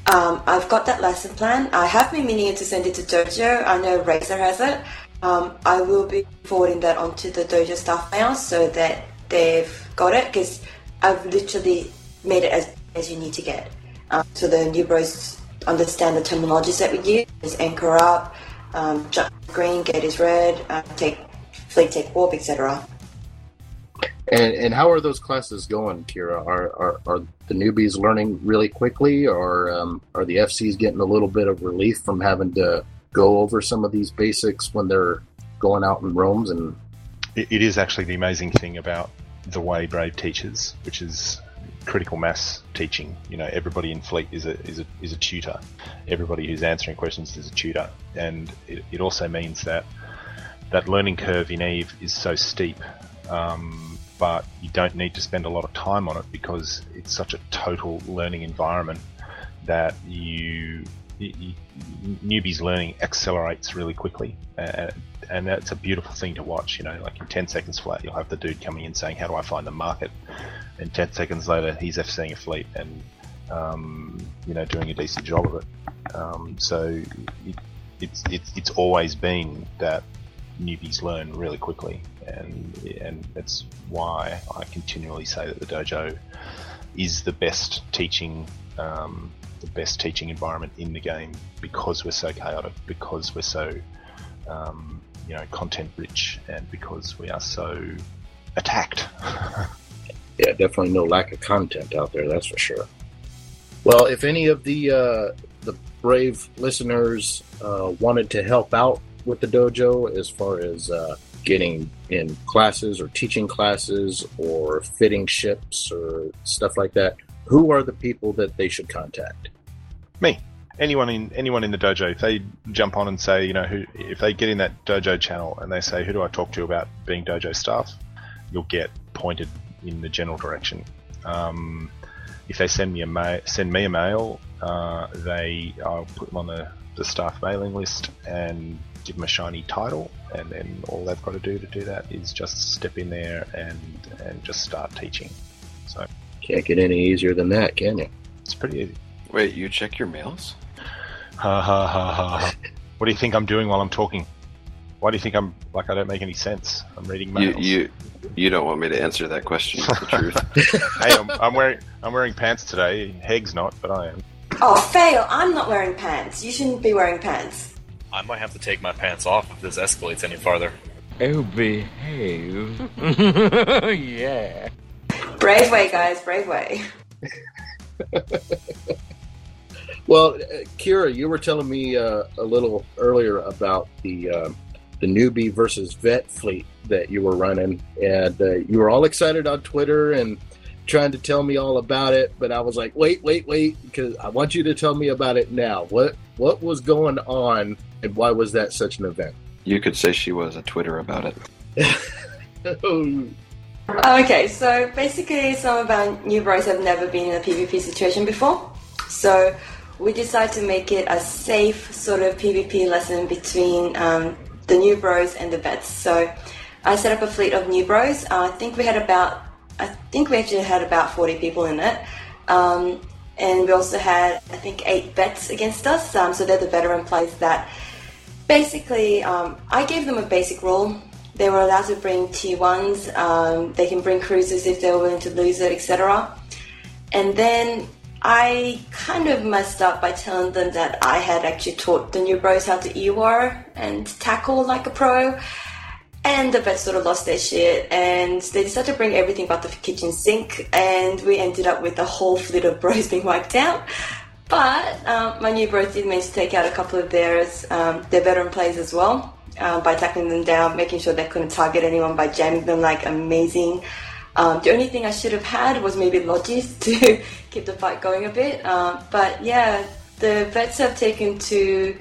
Um, I've got that lesson plan. I have been meaning to send it to Dojo. I know Razor has it. Um, I will be forwarding that onto the Dojo staff now so that they've got it because I've literally made it as as you need to get. um, so the new bros understand the terminologies that we use. Is anchor up, um, jump green, gate is red, uh, take fleet, take warp, etc. And and how are those classes going, Kira? Are are, are the newbies learning really quickly, or um, are the FCs getting a little bit of relief from having to go over some of these basics when they're going out in roams? And It, it is actually the amazing thing about the way Brave teaches, which is critical mass teaching. You know, everybody in fleet is a is a is a tutor. Everybody who's answering questions is a tutor, and it, it also means that that learning curve in Eve is so steep. Um, but you don't need to spend a lot of time on it because it's such a total learning environment that you, you, newbies learning accelerates really quickly, uh, and that's a beautiful thing to watch. You know, like in ten seconds flat, you'll have the dude coming in saying, "How do I find the market?" and ten seconds later, he's FCing a fleet and um, you know doing a decent job of it. Um, so it, it's it's it's always been that newbies learn really quickly, and and that's why I continually say that the dojo is the best teaching um, the best teaching environment in the game because we're so chaotic, because we're so um, you know content rich, and because we are so attacked. yeah, definitely no lack of content out there. That's for sure. Well, if any of the uh, the brave listeners uh, wanted to help out with the dojo as far as uh, getting in classes or teaching classes or fitting ships or stuff like that, who are the people that they should contact? Me. Anyone in anyone in the dojo, if they jump on and say, you know, who, if they get in that dojo channel and they say, who do I talk to about being dojo staff, you'll get pointed in the general direction. Um, if they send me a ma- send me a mail, uh, they I'll put them on the, the staff mailing list and give them a shiny title, and then all they've got to do to do that is just step in there and and just start teaching. So can't get any easier than that, can you? It's pretty easy. Wait, you check your mails? Ha ha ha ha. ha. what do you think I'm doing while I'm talking? Why do you think I'm like I don't make any sense? I'm reading You, mails. you you don't want me to answer that question with the truth. hey, I'm, I'm wearing I'm wearing pants today. Heg's not, but I am. Oh, fail! I'm not wearing pants. You shouldn't be wearing pants. I might have to take my pants off if this escalates any farther. Oh, behave. yeah. Brave way, guys. Brave way. Well, uh, Kira, you were telling me uh, a little earlier about the uh, the newbie versus vet fleet that you were running, and uh, you were all excited on Twitter and trying to tell me all about it. But I was like, wait, wait, wait, because I want you to tell me about it now. What what was going on, and why was that such an event? You could say she was a Twitter about it. Oh, Okay, so basically, some of our new bros have never been in a PvP situation before. So we decided to make it a safe sort of PvP lesson between um, the new bros and the vets. So I set up a fleet of new bros. Uh, I think we had about, I think we actually had about 40 people in it. Um, and we also had, I think, eight vets against us. Um, so they're the veteran players that basically, um, I gave them a basic rule. They were allowed to bring T1s, um, they can bring cruisers if they were willing to lose it, etc. And then I kind of messed up by telling them that I had actually taught the new bros how to EWAR and tackle like a pro. And the vets sort of lost their shit and they decided to bring everything but the kitchen sink and we ended up with a whole fleet of bros being wiped out. But um, my new bros did manage to take out a couple of theirs, um, their veteran players as well, um, by tackling them down, making sure they couldn't target anyone by jamming them like amazing. Um, the only thing I should have had was maybe Logis to keep the fight going a bit. Um, but yeah, the vets have taken to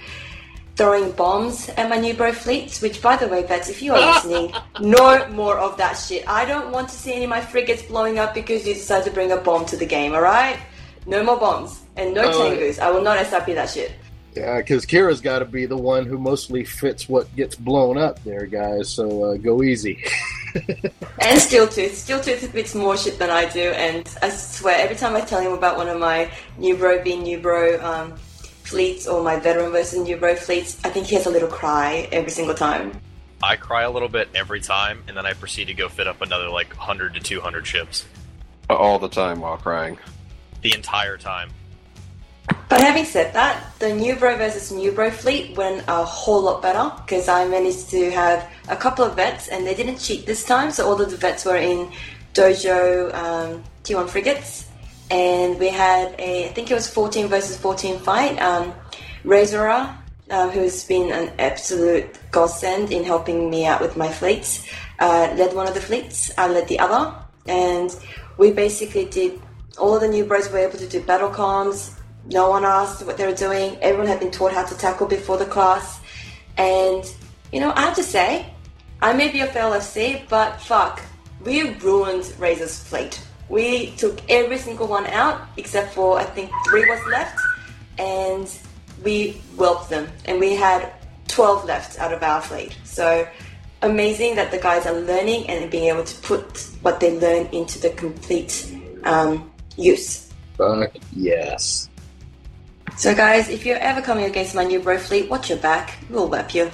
throwing bombs at my new bro fleets, which by the way, vets, if you are listening, no more of that shit. I don't want to see any of my frigates blowing up because you decided to bring a bomb to the game, alright? No more bombs. And no Oh, Tengus. I will not SRP that shit. Yeah, because Kira's got to be the one who mostly fits what gets blown up there, guys. So uh, go easy. And Steeltooth. Steeltooth fits more shit than I do, and I swear, every time I tell him about one of my new bro being new bro um, fleets or my veteran versus new bro fleets, I think he has a little cry every single time. I cry a little bit every time, and then I proceed to go fit up another like 100 to 200 ships All the time while crying. the entire time. But having said that, the New Bro versus New Bro fleet went a whole lot better because I managed to have a couple of vets and they didn't cheat this time. So all of the vets were in Dojo um, T1 frigates. And we had a, I think it was 14 versus 14 fight. Um, Razora, uh, who's been an absolute godsend in helping me out with my fleets, uh, led one of the fleets. I led the other. And we basically did, all of the new bros were able to do battle comms. No one asked what they were doing. Everyone had been taught how to tackle before the class. And, you know, I have to say, I may be a fail FC, but fuck, we ruined Razor's fleet. We took every single one out except for I think three was left, and we whelped them. And we had 12 left out of our fleet. So amazing that the guys are learning and being able to put what they learn into the complete um, use. Fuck yes. So, guys, if you're ever coming against my new bro fleet, watch your back. We'll whap you.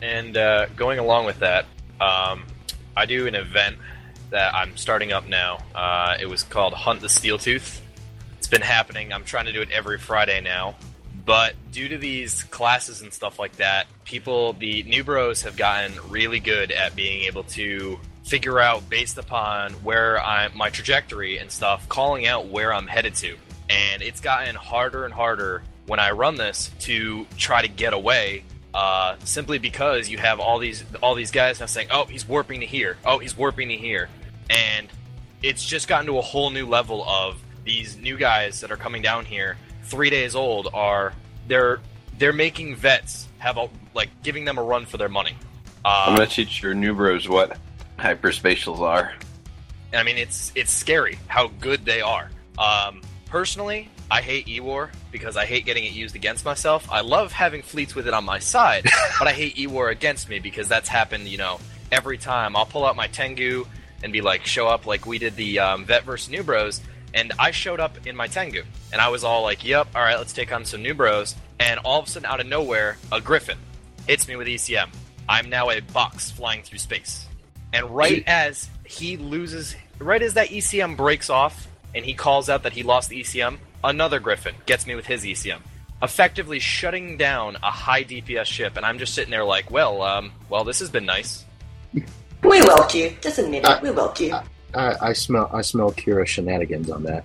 And uh, going along with that, um, I do an event that I'm starting up now. Uh, it was called Hunt the Steel Tooth. It's been happening. I'm trying to do it every Friday now. But due to these classes and stuff like that, people, the new bros have gotten really good at being able to figure out based upon where I'm, my trajectory and stuff, calling out where I'm headed to. And it's gotten harder and harder when I run this to try to get away uh, simply because you have all these all these guys now saying, "Oh, he's warping to here. Oh, he's warping to here," and it's just gotten to a whole new level of these new guys that are coming down here, three days old, are they're they're making vets have a like giving them a run for their money. I'm Uh, gonna teach your new bros what hyperspatials are. I mean, it's it's scary how good they are. Um, personally, I hate E-War because I hate getting it used against myself. I love having fleets with it on my side, but I hate E-War against me because that's happened, you know, every time. I'll pull out my Tengu and be like, show up like we did the um, Vet versus New Bros, and I showed up in my Tengu, and I was all like, yep, all right, let's take on some New Bros, and all of a sudden, out of nowhere, a Griffin hits me with ECM. I'm now a box flying through space. And right as he loses, right as that ECM breaks off and he calls out that he lost the ECM, another Griffin gets me with his ECM, effectively shutting down a high DPS ship. And I'm just sitting there like, well, um, well, this has been nice. We welcome you. Just admit it. we welcome you. I, I smell I smell Kira shenanigans on that.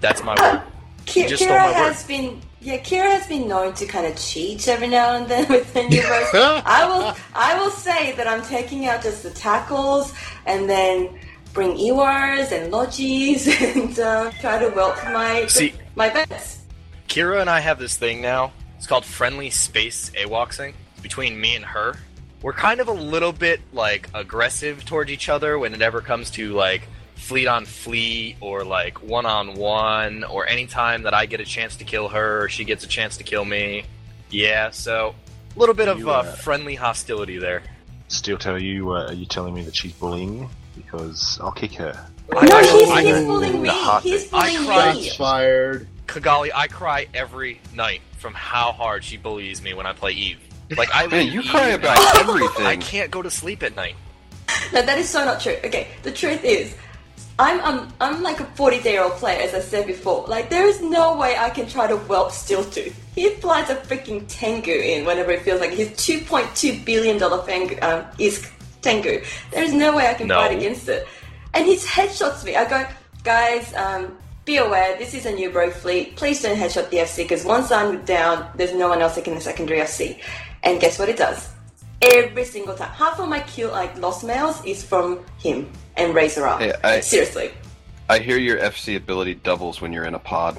That's my word. Ki- You just stole Kira my word. has been yeah, Kira has been known to kind of cheat every now and then with the new. I will I will say that I'm taking out just the tackles and then bring Ewars and Logis and uh, try to whelp my See- my vets. Kira and I have this thing now. It's called friendly space AWOXing between me and her. We're kind of a little bit like aggressive towards each other when it ever comes to like fleet on fleet or like one on one or any time that I get a chance to kill her or she gets a chance to kill me. Yeah, so a little bit of You, uh, uh, friendly hostility there. Still tell you, uh, are you telling me that she's bullying you? Because I'll kick her. No, he's, I- he's I- bullying me. The heartbeat. He's I bullying me. Fired. Kigali, I cry every night from how hard she bullies me when I play Eve. Like I Man, you Eve cry about night. everything. I can't go to sleep at night. No, that is so not true. Okay, the truth is, I'm I'm I'm like a 40 year old player, as I said before. Like there is no way I can try to whelp Steeltooth. He flies a freaking Tengu in whenever it feels like his 2.2 billion dollar Tengu um, is Tengu. There is no way I can No. fight against it. And he headshots me. I go, guys, um, be aware, this is a new bro fleet. Please don't headshot the FC because once I'm down, there's no one else taking the secondary FC. And guess what it does? Every single time. Half of my kill, like lost males, is from him and Razor up. Hey, I- Seriously. I hear your FC ability doubles when you're in a pod.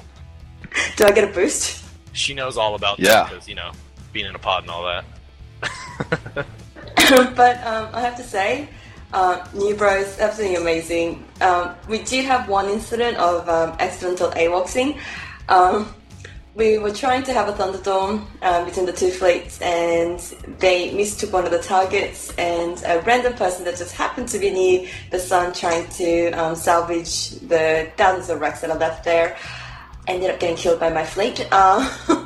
Do I get a boost? She knows all about Yeah. that because you know being in a pod and all that. but um, I have to say, uh, New Bros, absolutely amazing. Um, we did have one incident of um, accidental AWOXing. Um, we were trying to have a Thunderdome um, between the two fleets, and they mistook one of the targets, and a random person that just happened to be near the sun trying to um, salvage the thousands of wrecks that are left there ended up getting killed by my fleet. Uh,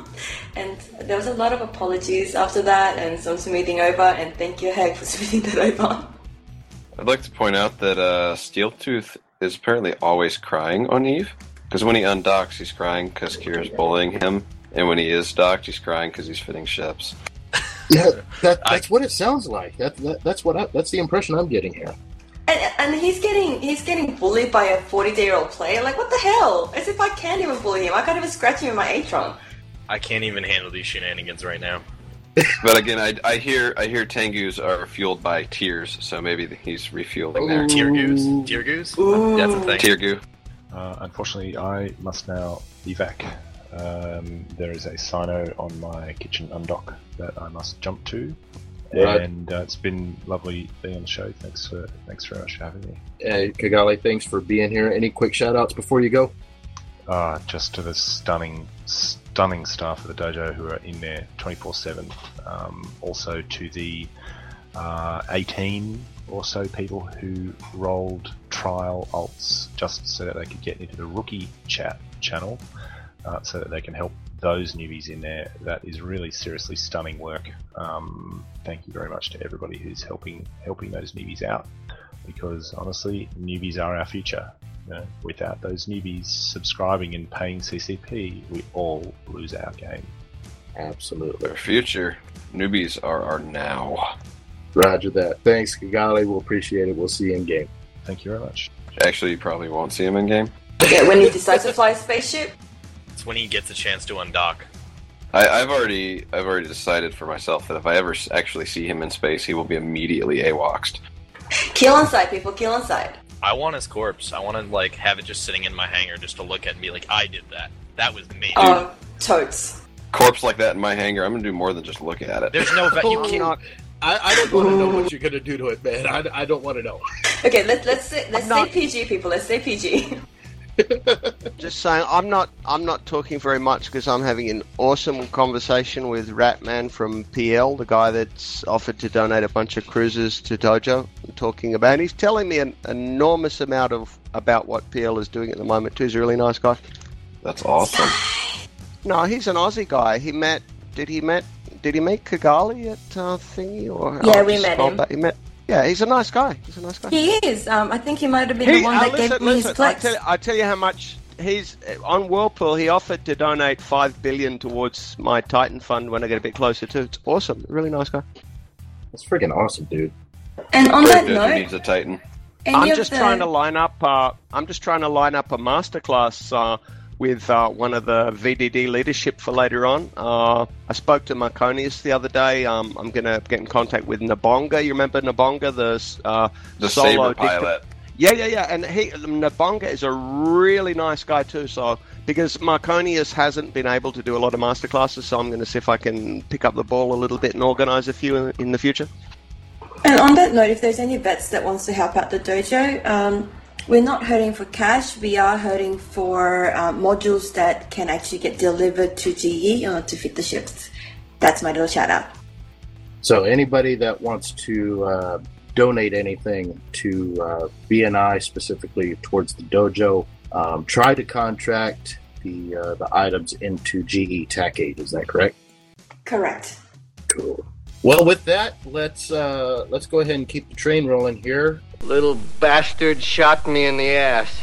and there was a lot of apologies after that and some smoothing over. And thank you, Heg, for smoothing that over. I'd like to point out that uh, Steeltooth is apparently always crying on Eve. Because when he undocks, he's crying because Kira's bullying him. And when he is docked, he's crying because he's fitting ships. Yeah, that, that's what it sounds like. That, that that's what I, that's the impression I'm getting here. And, and he's getting he's getting bullied by a 40 year old player. Like, what the hell? As if I can't even bully him. I can't even scratch him in my Atron. I can't even handle these shenanigans right now. But again, I, I hear I hear Tengus are fueled by tears, so maybe he's refueling there. Tear goose? Tear goose? That's a thing. Tear goo. Uh, unfortunately, I must now evac. Um, there is a cyno on my kitchen undock that I must jump to. Right. And uh, it's been lovely being on the show. Thanks for thanks very much for having me. Hey, Kigali, thanks for being here. Any quick shout outs before you go? Uh, just to the stunning, stunning staff of the dojo who are in there 24 7. Um, also to the uh, 18 or so people who rolled trial alts just so that they could get into the rookie chat channel uh, so that they can help those newbies in there. That is really seriously stunning work. Um, thank you very much to everybody who's helping helping those newbies out because honestly, newbies are our future. You know, without those newbies subscribing and paying CCP, we all lose our game. Absolutely. Our future newbies are our now. Roger that. Thanks, Kigali. We'll appreciate it. We'll see you in game. Thank you very much. Actually, you probably won't see him in game. Yeah, when he decides to fly a spaceship. It's when he gets a chance to undock. I, I've already I've already decided for myself that if I ever actually see him in space, he will be immediately AWOXed. Kill inside, people. Kill on sight. I want his corpse. I want to like have it just sitting in my hangar just to look at and be like, I did that. That was me. Oh, totes. Corpse like that in my hangar, I'm gonna do more than just look at it. There's no va- you can't. I, I don't want to know what you're going to do to it, man. I, I don't want to know. Okay, let's let's say, let's stay PG, people. Let's say PG. Just saying, I'm not. I'm not talking very much because I'm having an awesome conversation with Ratman from PL, the guy that's offered to donate a bunch of cruises to Dojo. I'm talking about. He's telling me an enormous amount of about what PL is doing at the moment too. He's a really nice guy. That's awesome. No, he's an Aussie guy. He met. Did he met? Did he meet Kigali at uh, thingy or? Yeah, I'll we just met him. back. He met. Yeah, he's a nice guy. He's a nice guy. He is. Um, I think he might have been He- the one uh, that listen, gave me his listen, I plex. tell, I tell you how much he's on Whirlpool. He offered to donate five billion towards my Titan fund when I get a bit closer to. It's awesome. Really nice guy. That's freaking awesome, dude. And on that Who note, needs a Titan? I'm just the- trying to line up. Uh, I'm just trying to line up a masterclass uh, with uh, one of the VDD leadership for later on. Uh, I spoke to Marconius the other day. Um, I'm going to get in contact with Nabonga. You remember Nabonga, the uh, The solo saber dicta- pilot. Yeah, yeah, yeah. And he Nabonga is a really nice guy too. So because Marconius hasn't been able to do a lot of masterclasses, so I'm going to see if I can pick up the ball a little bit and organise a few in, in the future. And on that note, if there's any vets that wants to help out the dojo, um, we're not hurting for cash. We are hurting for uh, modules that can actually get delivered to GE or to fit the ships. That's my little shout out. So anybody that wants to uh, donate anything to uh, BNI specifically towards the dojo, um, try to contract the uh, the items into GE TAC 8. Is that correct? Correct. Cool. Well, with that, let's uh, let's go ahead and keep the train rolling here. Little bastard shot me in the ass.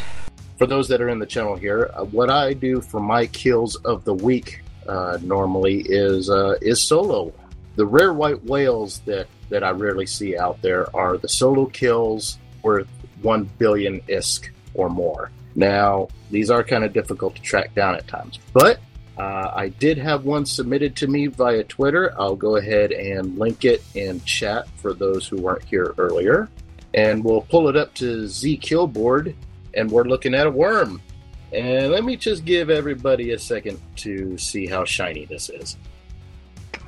For those that are in the channel here, uh, what I do for my kills of the week uh, normally is uh, is solo. The rare white whales that that I rarely see out there are the solo kills worth one billion isk or more. Now, these are kind of difficult to track down at times, but uh, I did have one submitted to me via Twitter. I'll go ahead and link it in chat for those who weren't here earlier. And we'll pull it up to zKillboard, and we're looking at a worm. And let me just give everybody a second to see how shiny this is.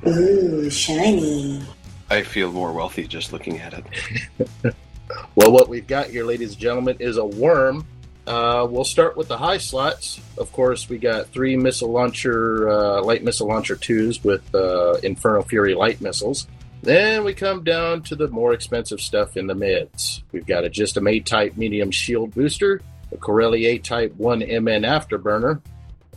Ooh, shiny. I feel more wealthy just looking at it. Well, what we've got here, ladies and gentlemen, is a worm. Uh, we'll start with the high slots. Of course, we got three missile launcher, uh, light missile launcher twos with uh, Inferno Fury light missiles. Then we come down to the more expensive stuff in the mids. We've got a System A type medium shield booster, a Corelum A type 1MN afterburner,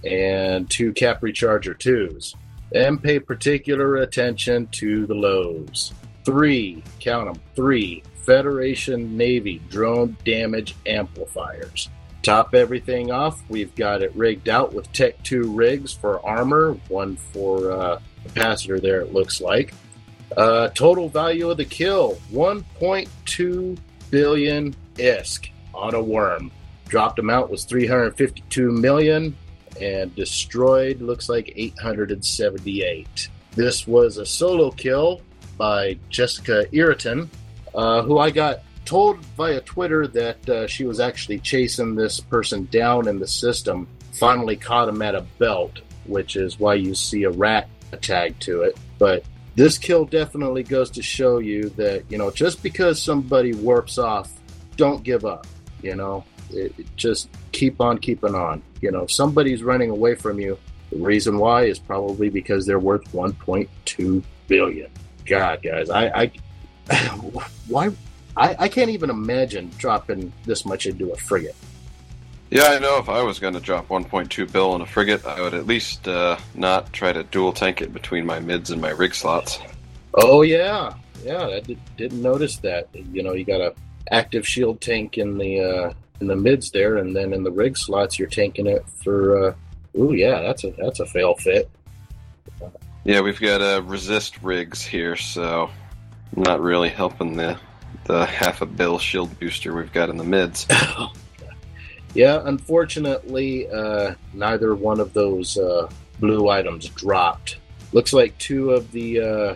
and two Cap Recharger 2s. Then pay particular attention to the lows. Three, count them, three Federation Navy drone damage amplifiers. top everything off, we've got it rigged out with Tech 2 rigs for armor, one for uh, capacitor there, it looks like. Uh, total value of the kill 1.2 billion ISK on a worm. Dropped amount was 352 million, and destroyed looks like 878. This was a solo kill by Jessica Iriton, uh, who I got told via Twitter that uh, she was actually chasing this person down in the system. Finally caught him at a belt, which is why you see a rat tag to it. But this kill definitely goes to show you that, you know, just because somebody warps off, don't give up. You know, it, it just keep on keeping on. You know, if somebody's running away from you, the reason why is probably because they're worth 1.2 billion. God, guys, I, I why I, I can't even imagine dropping this much into a frigate. Yeah, I know if I was going to drop 1.2 bill on a frigate, I would at least uh, not try to dual tank it between my mids and my rig slots. Oh yeah, yeah, I did, didn't notice that. You know, you got a active shield tank in the uh, in the mids there, and then in the rig slots, you're tanking it for. Uh, ooh, yeah, that's a that's a fail fit. Yeah, we've got uh, resist rigs here, so not really helping the the half a bill shield booster we've got in the mids. Yeah, unfortunately, uh, neither one of those uh, blue items dropped. Looks like two of the, uh,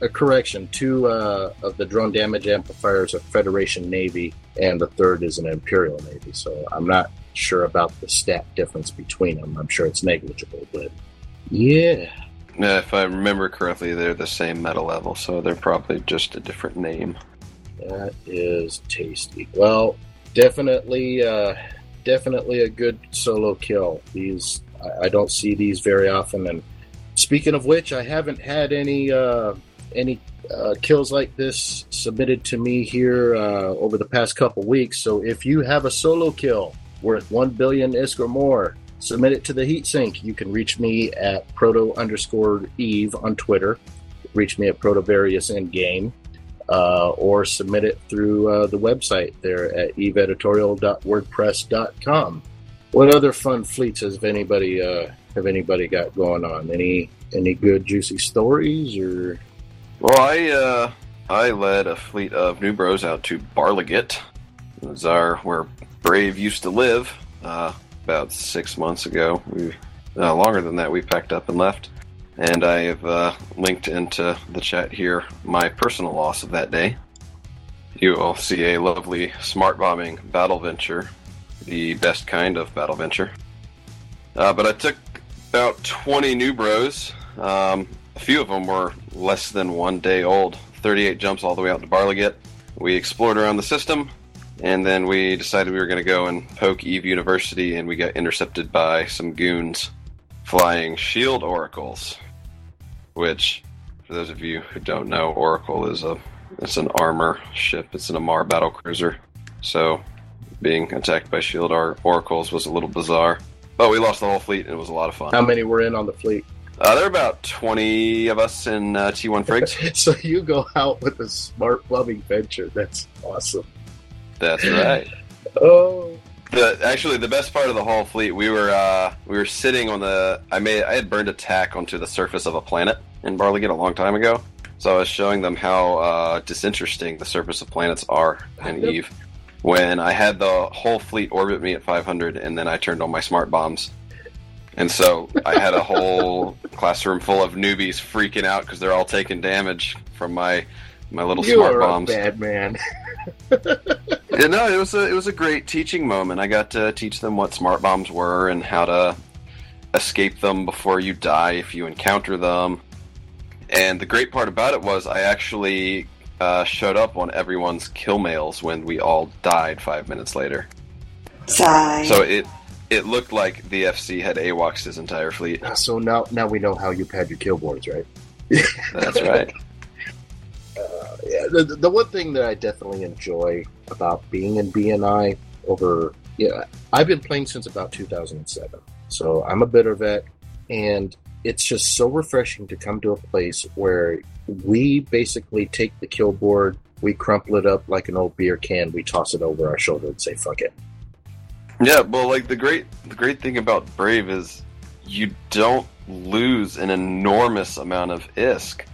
a correction, two uh, of the drone damage amplifiers are Federation Navy, and the third is an Imperial Navy. So I'm not sure about the stat difference between them. I'm sure it's negligible, but yeah. Yeah, if I remember correctly, they're the same metal level, so they're probably just a different name. That is tasty. Well, definitely, uh, definitely a good solo kill. These I, I don't see these very often. And speaking of which, I haven't had any uh, any uh, kills like this submitted to me here uh, over the past couple weeks. So if you have a solo kill worth one billion ISK or more, submit it to the heatsink. You can reach me at proto underscore eve on Twitter. Reach me at protovarius endgame uh, or submit it through uh, the website there at eveeditorial.wordpress.com. What other fun fleets has anybody uh, have anybody got going on? Any any good juicy stories or? Well, I uh, I led a fleet of new bros out to Barleguet. It where Brave used to live. Uh, about six months ago, we uh, longer than that, we packed up and left. And I have uh, linked into the chat here my personal loss of that day. You will see a lovely smart bombing battle venture, the best kind of battle venture. Uh, but I took about 20 new bros. Um, a few of them were less than one day old. 38 jumps all the way out to Barleguet. We explored around the system, and then we decided we were going to go and poke Eve University, and we got intercepted by some goons flying shield oracles. Which, for those of you who don't know, Oracle is a it's an armor ship. It's an Amarr battle cruiser. So, being attacked by shield or- oracles was a little bizarre. But we lost the whole fleet, and it was a lot of fun. How many were in on the fleet? Uh, there are about 20 of us in uh, T1 Frigs. so you go out with a smart bombing venture. That's awesome. That's right. Oh. The, actually, the best part of the whole fleet, we were uh, we were sitting on the. I made I had burned a tack onto the surface of a planet in Barleguet a long time ago. So I was showing them how uh, disinteresting the surface of planets are in Yep. Eve. When I had the whole fleet orbit me at 500, and then I turned on my smart bombs, and so I had a whole classroom full of newbies freaking out because they're all taking damage from my my little you smart are bombs. a bad man. Yeah, no, it was a it was a great teaching moment. I got to teach them what smart bombs were and how to escape them before you die if you encounter them. And the great part about it was I actually uh, showed up on everyone's kill mails when we all died five minutes later. Sigh. So it it looked like the FC had AWOXed his entire fleet. So now now we know how you pad your kill boards, right? That's right. Yeah, the, the one thing that I definitely enjoy about being in BNI over, yeah, I've been playing since about 2007. So I'm a bitter vet, and it's just so refreshing to come to a place where we basically take the kill board, we crumple it up like an old beer can, we toss it over our shoulder and say, fuck it. Yeah, well, like the great the great thing about Brave is you don't lose an enormous amount of ISK.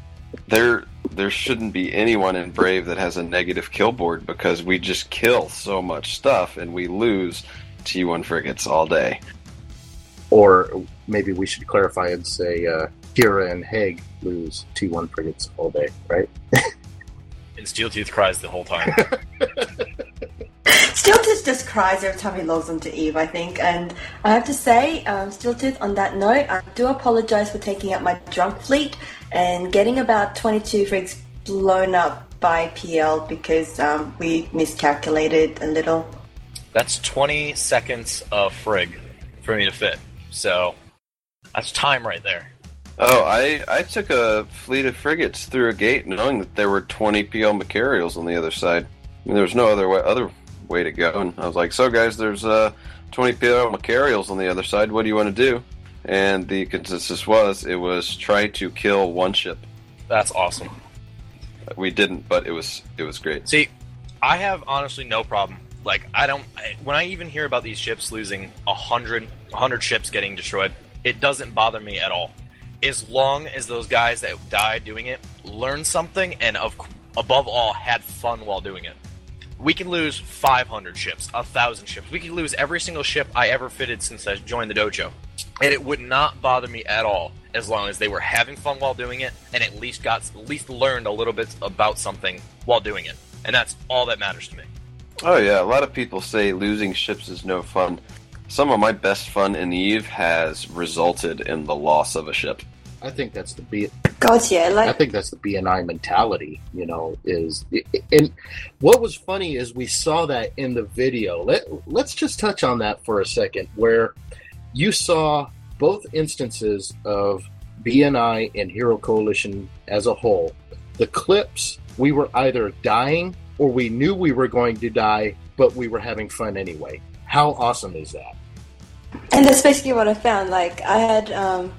There there shouldn't be anyone in Brave that has a negative kill board because we just kill so much stuff and we lose T1 frigates all day. Or maybe we should clarify and say uh, Kira and Haig lose T1 frigates all day, right? And Steeltooth cries the whole time. Steeltooth just cries every time he logs onto Eve, I think. And I have to say, um, Steeltooth, on that note, I do apologize for taking out my drunk fleet and getting about 22 frigs blown up by PL because um, we miscalculated a little. That's 20 seconds of frig for me to fit. So that's time right there. Oh, I, I took a fleet of frigates through a gate knowing that there were 20 PL Machariels on the other side. I mean, there was no other way, other way to go. And I was like, so guys, there's uh, 20 PL Machariels on the other side. What do you want to do? And the consensus was it was try to kill one ship. That's awesome. We didn't, but it was it was great. See, I have honestly no problem. Like, I don't. I, when I even hear about these ships losing a hundred, hundred ships getting destroyed, it doesn't bother me at all. As long as those guys that died doing it learned something and, of above all, had fun while doing it. We can lose 500 ships, a thousand ships. We could lose every single ship I ever fitted since I joined the dojo, and it would not bother me at all as long as they were having fun while doing it and at least got at least learned a little bit about something while doing it. And that's all that matters to me. Oh yeah, a lot of people say losing ships is no fun. Some of my best fun in Eve has resulted in the loss of a ship. I think that's the B. God, yeah, I think that's the BNI mentality. You know, is and what was funny is we saw that in the video. Let Let's just touch on that for a second, where you saw both instances of BNI and Hero Coalition as a whole. The clips, we were either dying or we knew we were going to die, but we were having fun anyway. How awesome is that? And that's basically what I found. Like I had um,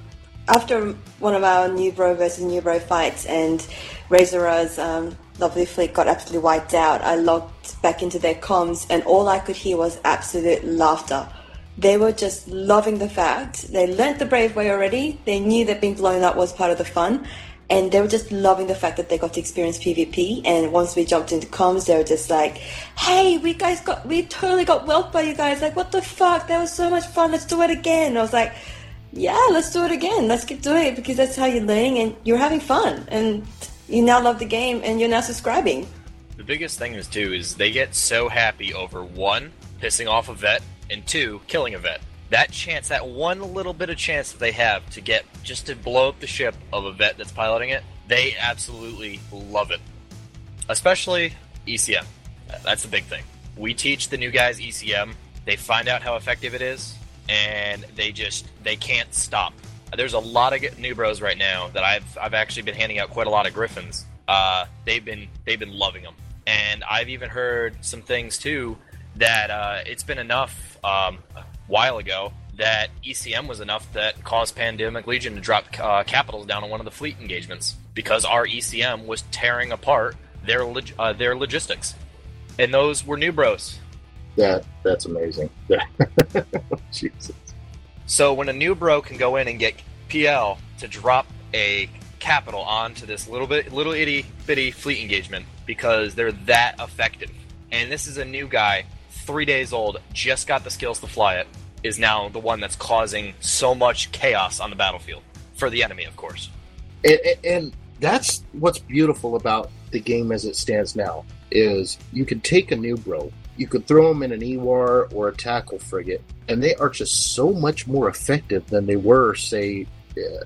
after one of our new bro versus new bro fights, and Razor's um, lovely fleet got absolutely wiped out. I logged back into their comms, and all I could hear was absolute laughter. They were just loving the fact they learnt the brave way already. They knew that being blown up was part of the fun, and they were just loving the fact that they got to experience PvP. And once we jumped into comms, they were just like, "Hey, we guys got we totally got whelped by you guys! Like, what the fuck? That was so much fun. Let's do it again." And I was like, "Yeah, let's do it again. Let's keep doing it because that's how you're learning and you're having fun, and you now love the game and you're now subscribing." The biggest thing is too is they get so happy over one pissing off a vet and two killing a vet. That chance, that one little bit of chance that they have to get just to blow up the ship of a vet that's piloting it, they absolutely love it. Especially ECM. That's the big thing. We teach the new guys ECM. They find out how effective it is, and they just they can't stop. There's a lot of new bros right now that I've I've actually been handing out quite a lot of griffins. Uh, they've been they've been loving them, and I've even heard some things too that uh, it's been enough um, a while ago that ECM was enough that caused Pandemic Legion to drop uh, capitals down on one of the fleet engagements because our ECM was tearing apart their log- uh, their logistics, and those were new bros. That that's amazing. Jesus. So when a new bro can go in and get PL to drop a capital onto this little bit little itty bitty fleet engagement because they're that effective, and this is a new guy, three days old, just got the skills to fly it, is now the one that's causing so much chaos on the battlefield for the enemy, of course. and, and that's what's beautiful about the game as it stands now is you can take a new bro you could throw them in an ewar or a tackle frigate and they are just so much more effective than they were say uh,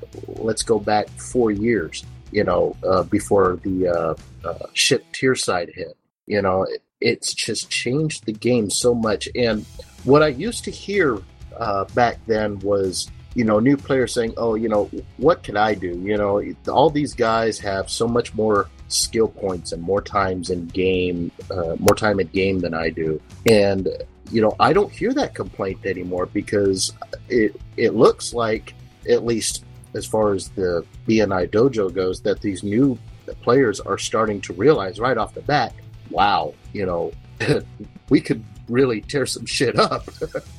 let's go back four years you know uh, before the uh, uh, ship tiericide hit you know it, it's just changed the game so much and what i used to hear uh, back then was you know, new players saying, "Oh, you know, what can I do?" You know, all these guys have so much more skill points and more times in game, uh, more time in game than I do, and you know, I don't hear that complaint anymore because it it looks like, at least as far as the BNI dojo goes, that these new players are starting to realize right off the bat, wow, you know. we could really tear some shit up.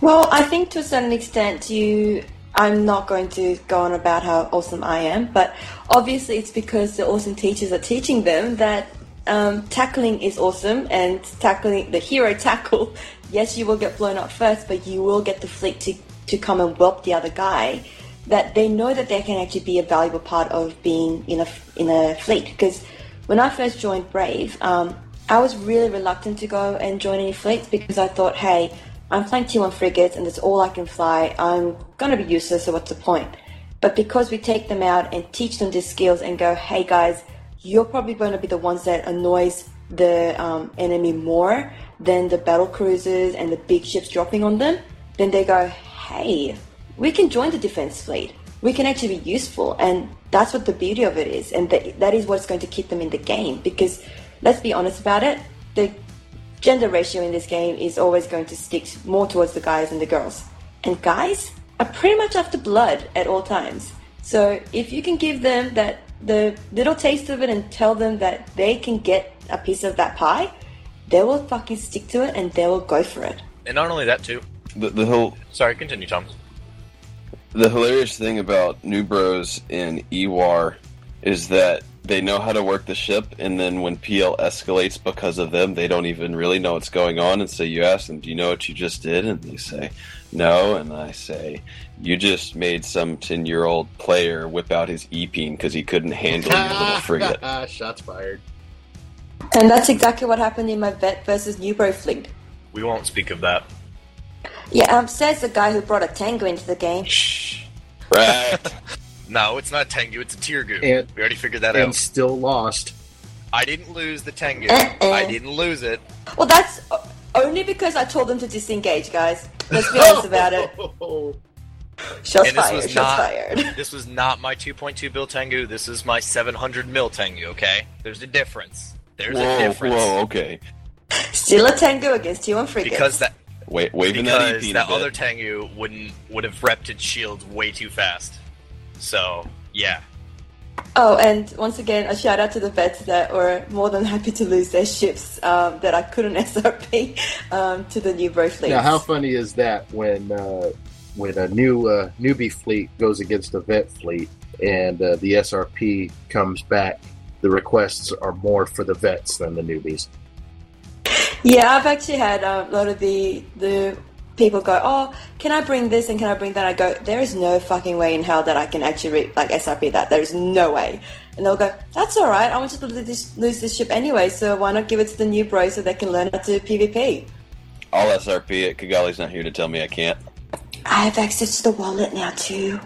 Well, I think to a certain extent, you. I'm not going to go on about how awesome I am, but obviously it's because the awesome teachers are teaching them that um, tackling is awesome and tackling the hero tackle. Yes, you will get blown up first, but you will get the fleet to, to come and whelp the other guy. That they know that they can actually be a valuable part of being in a in a fleet. Because when I first joined Brave, um, I was really reluctant to go and join any fleets because I thought, hey, I'm flying T1 frigates and that's all I can fly. I'm going to be useless, so what's the point? But because we take them out and teach them these skills and go, hey guys, you're probably going to be the ones that annoys the um, enemy more than the battle cruisers and the big ships dropping on them, then they go, hey, we can join the defense fleet. We can actually be useful. And that's what the beauty of it is. And that, that is what's going to keep them in the game. Because let's be honest about it, the gender ratio in this game is always going to stick more towards the guys and the girls. And guys are pretty much after blood at all times. So if you can give them that the little taste of it and tell them that they can get a piece of that pie, they will fucking stick to it and they will go for it. And not only that, too. The, the whole Sorry, continue, Tom. The hilarious thing about New Bros in E-War is that they know how to work the ship, and then when PL escalates because of them, they don't even really know what's going on. And so you ask them, Do you know what you just did? And they say, No. And I say, You just made some 10 year old player whip out his E peen because he couldn't handle your little frigate. Shots fired. And that's exactly what happened in my vet versus New Bro fleet. We won't speak of that. Yeah, um, says the guy who brought a tango into the game. Shh. Right. No, it's not Tengu, it's a Tirgu. And- we already figured that and out. And still lost. I didn't lose the Tengu. Uh-uh. I didn't lose it. Well, that's only because I told them to disengage, guys. Let's be honest about it. Shots and this fired, was shots not, fired. This was not my 2.2 bill Tengu. This is my 700 mil Tengu. Okay, there's a difference. There's whoa, a difference. whoa, okay. Still a Tengu against T1 frigates. Because that Wait, waving that because peen that other Tengu wouldn't would have repped its shield way too fast. So yeah, Oh, and once again, a shout out to the vets that were more than happy to lose their ships um, that I couldn't SRP um, to the new bro fleet. Now, how funny is that when uh, when a new uh, newbie fleet goes against a vet fleet and uh, the SRP comes back? The requests are more for the vets than the newbies. Yeah, I've actually had um, a lot of the the people go, "Oh, can I bring this and can I bring that?" I go, "There is no fucking way in hell that I can actually re- like SRP that. There is no way." And they'll go, "That's all right. I want you to lose this, lose this ship anyway, so why not give it to the new bro so they can learn how to PvP?" I'll SRP it. Kigali's not here to tell me I can't. I have access to the wallet now too.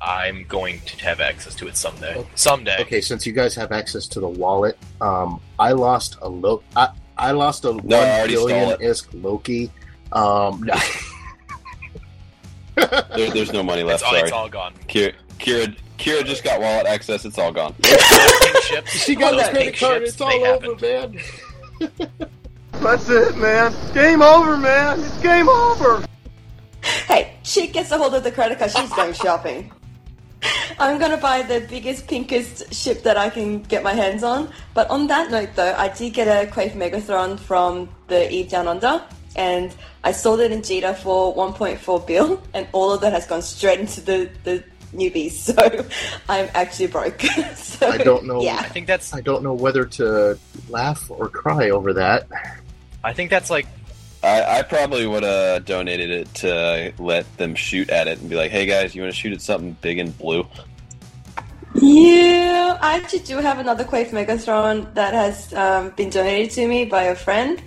I'm going to have access to it someday. Someday. Okay, since you guys have access to the wallet, um, I lost a lo- I, I lost a No, one already billion isk Loki. Um, There, there's no money left. It's all- sorry. it's all gone. Kira, Kira, Kira just got wallet access. It's all gone. she got Those the credit card. ships, It's all they over, man. That's it, man. Game over, man. It's game over. Hey, she gets a hold of the credit card. She's going shopping. I'm gonna buy the biggest, pinkest ship that I can get my hands on. But on that note, though, I did get a Quake Megathron from the Eve Down Under, and I sold it in Jita for 1.4 bill, and all of that has gone straight into the the newbies. So I'm actually broke. so, I don't know. Yeah. I think that's. I don't know whether to laugh or cry over that. I think that's like I, I probably would have donated it to let them shoot at it and be like, "Hey guys, you want to shoot at something big and blue?" Yeah, I actually do have another Quake Megathron that has um, been donated to me by a friend,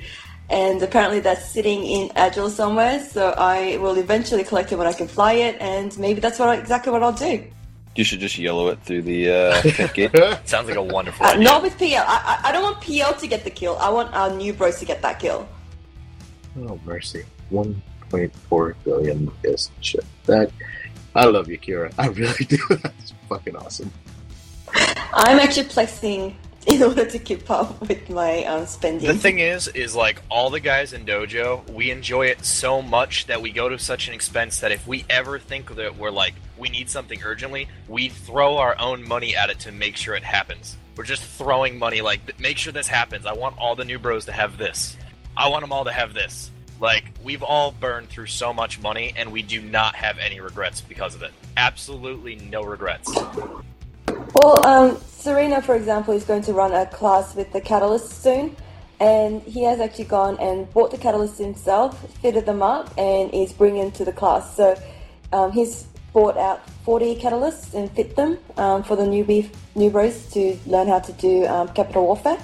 and apparently that's sitting in Agile somewhere. So I will eventually collect it when I can fly it, and maybe that's what I, exactly what I'll do. You should just yellow it through the uh, pit gate. sounds like a wonderful Uh, idea. not with PL. I, I, I don't want PL to get the kill. I want our new bros to get that kill. Oh mercy, one point four billion is shit. That I love you, Kira. I really do. That's fucking awesome. I'm actually flexing in order to keep up with my um, spending. The thing is, is like all the guys in dojo, we enjoy it so much that we go to such an expense that if we ever think that we're like we need something urgently, we throw our own money at it to make sure it happens. We're just throwing money like make sure this happens. I want all the new bros to have this. I want them all to have this. Like we've all burned through so much money, and we do not have any regrets because of it. Absolutely no regrets. Well, um, Serena, for example, is going to run a class with the Catalyst soon, and he has actually gone and bought the Catalyst himself, fitted them up, and is bringing to the class. So um, he's bought out 40 Catalysts and fit them um, for the newbie new bros to learn how to do um, capital warfare,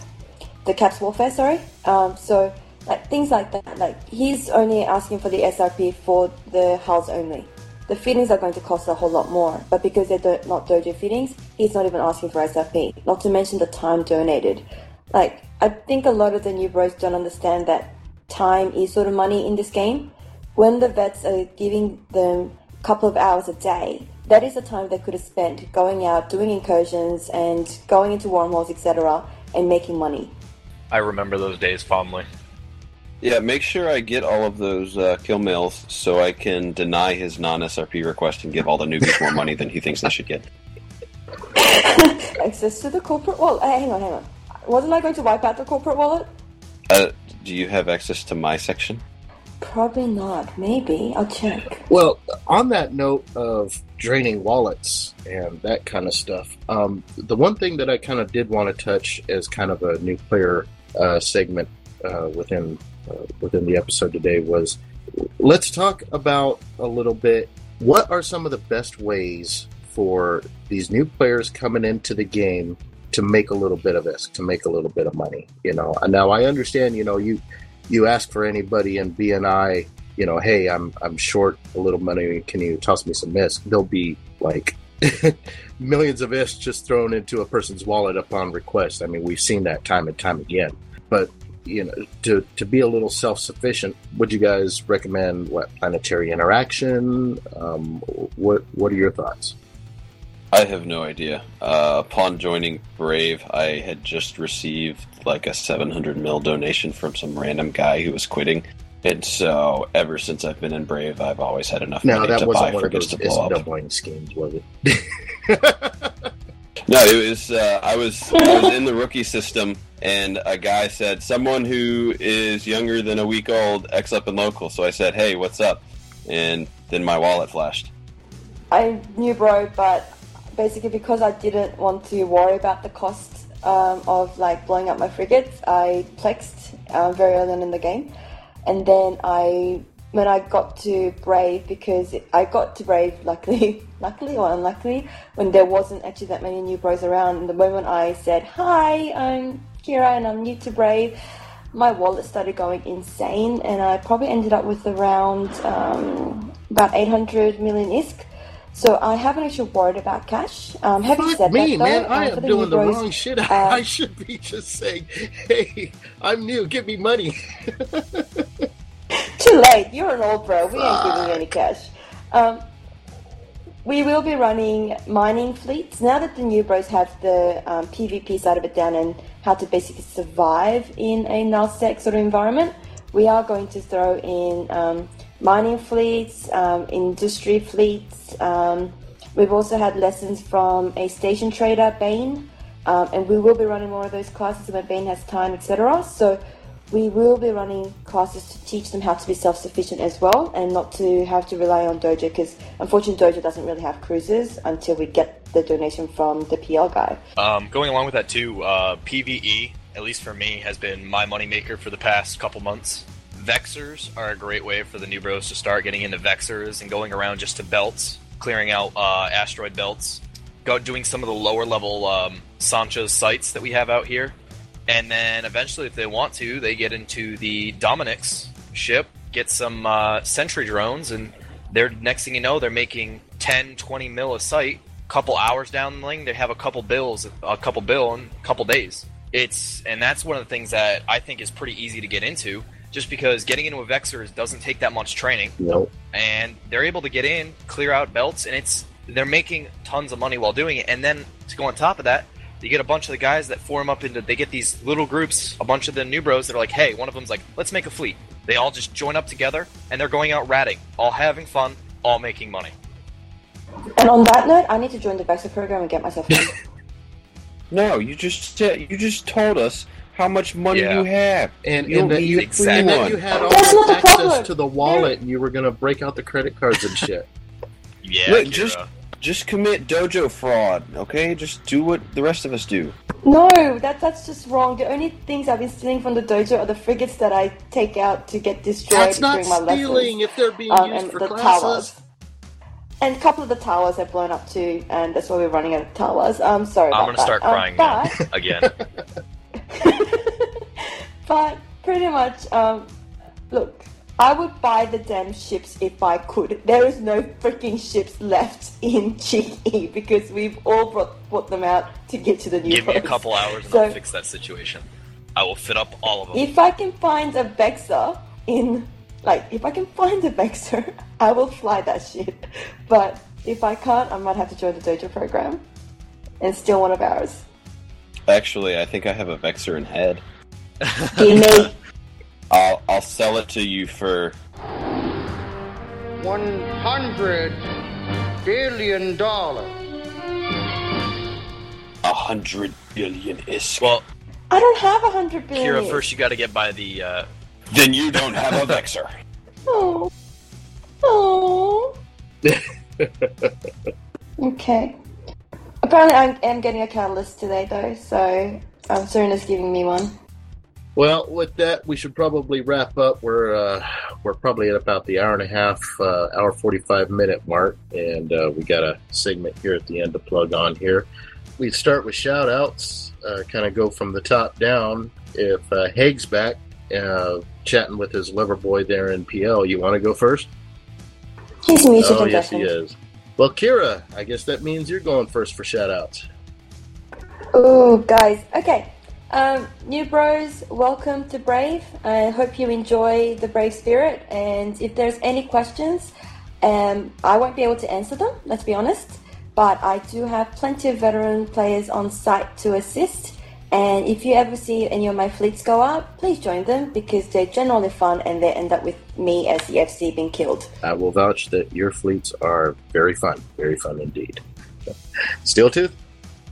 the caps warfare. Sorry. Um, so like things like that. Like he's only asking for the SRP for the hulls only. The fittings are going to cost a whole lot more, but because they're not dojo fittings, he's not even asking for SRP. Not to mention the time donated. Like I think a lot of the new bros don't understand that time is sort of money in this game. When the vets are giving them a couple of hours a day, that is the time they could have spent going out, doing incursions, and going into wormholes, etc., and making money. I remember those days fondly. Yeah, make sure I get all of those uh, kill mails so I can deny his non SRP request and give all the newbies more money than he thinks they should get. Access to the corporate wallet. Hey, hang on, hang on. Wasn't I going to wipe out the corporate wallet? Uh, do you have access to my section? Probably not. Maybe. I'll check. Well, on that note of draining wallets and that kind of stuff, um, the one thing that I kind of did want to touch as kind of a new player uh, segment uh, within uh, within the episode today was let's talk about a little bit what are some of the best ways for these new players coming into the game to make a little bit of this, to make a little bit of money. You know, now I understand. You know, you you ask for anybody in BNI, you know, hey, I'm I'm short a little money. Can you toss me some ISK? There'll be like millions of ISK just thrown into a person's wallet upon request. I mean, we've seen that time and time again. But you know, to to be a little self sufficient, would you guys recommend what planetary interaction? Um, what what are your thoughts? I have no idea. Uh, upon joining Brave, I had just received like a 700 mil donation from some random guy who was quitting. And so, ever since I've been in Brave, I've always had enough No, money that to buy wasn't one of those to blow up. schemes, was it? No, it was. Uh, I was. I was in the rookie system, and a guy said, "Someone who is younger than a week old, X up and local." So I said, "Hey, what's up?" And then my wallet flashed. I knew bro, but basically because I didn't want to worry about the cost um, of like blowing up my frigates, I plexed uh, very early on in the game, and then I when I got to Brave because I got to Brave luckily, luckily or unluckily when there wasn't actually that many new bros around. And the moment I said hi, I'm Kira and I'm new to Brave. My wallet started going insane, and I probably ended up with around um, about 800 million ISK. So I haven't actually worried about cash. Um, having Fuck said me, that, though, man! uh, I am the doing the bros, wrong shit. uh, I should be just saying, "Hey, I'm new. Give me money." Too late. You're an old bro. We ain't giving you any cash. Um, we will be running mining fleets now that the new bros have the um, PvP side of it down and how to basically survive in a nullsec sort of environment. We are going to throw in um, mining fleets, um, industry fleets. Um, we've also had lessons from a station trader, Bane, um, and we will be running more of those classes when Bane has time, etc. So we will be running classes to teach them how to be self-sufficient as well and not to have to rely on dojo because unfortunately dojo doesn't really have cruises until we get the donation from the pl guy. Um, going along with that too, uh, PVE, at least for me, has been my moneymaker for the past couple months. Vexors are a great way for the new bros to start getting into Vexors and going around just to belts, clearing out uh, asteroid belts, go doing some of the lower level um, Sansha's sites that we have out here, and then eventually, if they want to, they get into the Dominix ship, get some uh, sentry drones, and they're next thing you know, they're making 10, 20 mil a site. Couple hours down the lane, they have a couple bills, a couple bill in a couple days. It's and that's one of the things that I think is pretty easy to get into, just because getting into a Vexors doesn't take that much training Nope. and they're able to get in, clear out belts, and it's they're making tons of money while doing it. And then to go on top of that, you get a bunch of the guys that form up into they get these little groups, a bunch of the new bros that are like, hey, one of them's like, let's make a fleet. They all just join up together and they're going out ratting, all having fun, all making money. and on that note i need to join the Vexor program and get myself in No, you just said- you just told us how much money Yeah. you have. And, You and that you, a free and that you had all That's the access problem. to the wallet and you were going to break out the credit cards and shit. Yeah, Look, just just commit dojo fraud, okay? Just do what the rest of us do. No, that that's just wrong. The only things I've been stealing from the dojo are the frigates that I take out to get destroyed That's not during my stealing lessons. if they're being Um, used and for the classes. towers. And a couple of the towers have blown up too, and that's why we're running out of towers. I'm sorry I'm about gonna start that. Um, crying but, again. but pretty much, um, look, I would buy the damn ships if I could. There is no freaking ships left in GE because we've all brought, brought them out to get to the new Give me a couple hours and So- I'll fix that situation. I will fit up all of them. If I can find a Vexor in, like, if I can find a Vexor, I will fly that shit. But if I can't, I might have to join the Dojo program and steal one of ours. Actually, I think I have a Vexor in head. Give me. I'll I'll sell it to you for 100 billion dollars. a hundred billion is Well, I don't have a hundred billion. Kira, first you got to get by the. Uh, then you don't have a Vexor. Oh. Oh. okay. Apparently, I am getting a catalyst today, though, so um, Serena's giving me one. Well, with that, we should probably wrap up. We're uh, we're probably at about the hour and a half, uh, hour forty five minute mark, and uh, we got a segment here at the end to plug on here. We start with shout outs, uh, kind of go from the top down. If uh, Haig's back, uh, chatting with his lover boy there in PL, you want to go first? He's muted oh, yes, he is. Well, Kira, I guess that means you're going first for shout outs. Oh, guys. Okay. Um, new bros, welcome to Brave. I hope you enjoy the Brave spirit. And if there's any questions, um, I won't be able to answer them, let's be honest. But I do have plenty of veteran players on site to assist. And if you ever see any of my fleets go up, please join them because they're generally fun and they end up with me as the FC being killed. I will vouch that your fleets are very fun, very fun indeed. Steeltooth?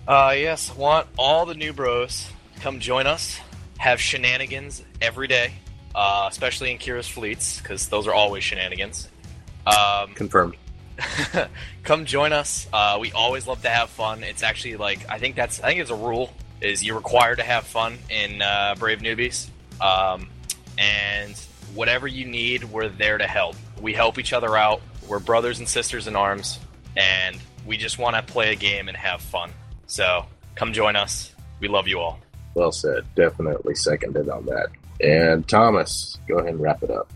Uh, yes, want all the new bros come join us. Have shenanigans every day, uh, especially in Kira's fleets because those are always shenanigans. Um, Confirmed. come join us. Uh, we always love to have fun. It's actually like I think that's I think it's a rule is you're required to have fun in uh, Brave Newbies. Um, and whatever you need, we're there to help. We help each other out. We're brothers and sisters in arms, and we just want to play a game and have fun. So come join us. We love you all. Well said. Definitely seconded on that. And Thomas, go ahead and wrap it up.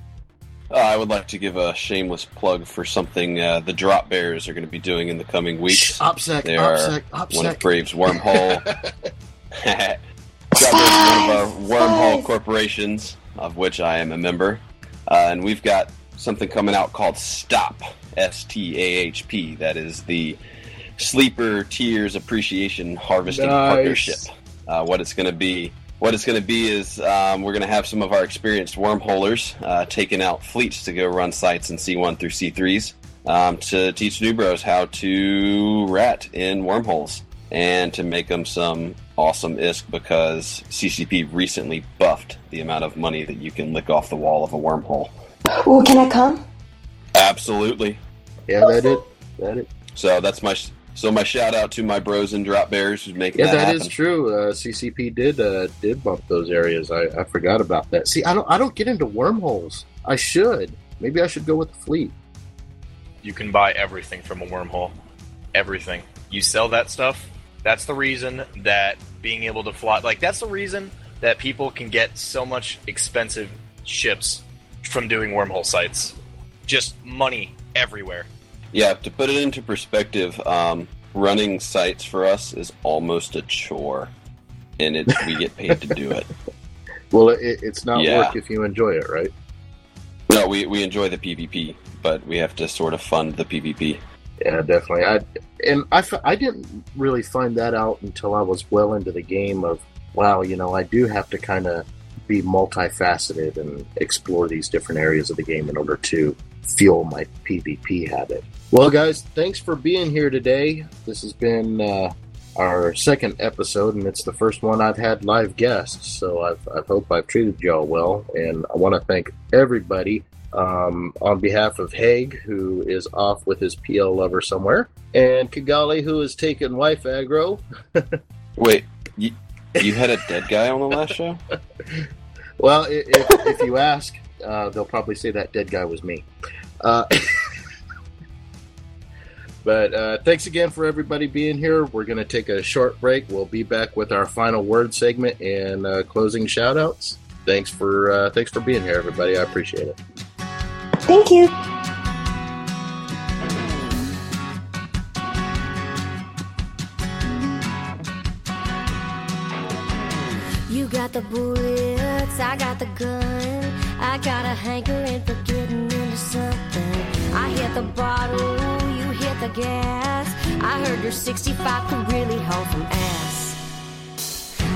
Uh, I would like to give a shameless plug for something uh, the Drop Bears are going to be doing in the coming weeks. OPSEC, they are OPSEC, OPSEC. one of Brave's wormhole. Drop Bears is one of our wormhole corporations, of which I am a member, uh, and we've got something coming out called Stop S T A H P. That is the Sleeper Tears Appreciation Harvesting Nice. Partnership. Uh, what it's going to be. What it's going to be is um, we're going to have some of our experienced wormholers uh, taking out fleets to go run sites in C1 through C3s um, to teach new bros how to rat in wormholes and to make them some awesome ISK because CCP recently buffed the amount of money that you can lick off the wall of a wormhole. Oh, can I come? Absolutely. Yeah, that it. That it. So that's my so my shout out to my bros and drop bears who's making Yeah, that, that happen. is true. Uh, CCP did uh, did bump those areas. I, I forgot about that. See, I don't I don't get into wormholes. I should. Maybe I should go with the fleet. You can buy everything from a wormhole. Everything. You sell that stuff. That's the reason that being able to fly, like, that's the reason that people can get so much expensive ships from doing wormhole sites. Just money everywhere. Yeah, to put it into perspective, um, running sites for us is almost a chore, and it we get paid to do it. Well, it, it's not Yeah. work if you enjoy it, right? No, we, we enjoy the PvP, but we have to sort of fund the PvP. Yeah, definitely. I and I, I didn't really find that out until I was well into the game. Of wow, you know, I do have to kind of be multifaceted and explore these different areas of the game in order to fuel my PvP habit. Well, guys, thanks for being here today. This has been uh, our second episode, and it's the first one I've had live guests. So I've, I hope I've treated y'all well, and I want to thank everybody um, on behalf of Haig, who is off with his PL lover somewhere, and Kigali, who has taken wife aggro. Wait, you, you had a dead guy on the last show? Well, if, if you ask, uh, they'll probably say that dead guy was me. Uh, but uh, thanks again for everybody being here. We're going to take a short break. We'll be back with our final word segment and uh, closing shout outs. Thanks for uh, thanks for being here, everybody. I appreciate it. Thank you. You got the bullets, I got the gun. I got a hankering for getting into something. I hit the bottle, you hit the gas. I heard your 65 could really hold some ass.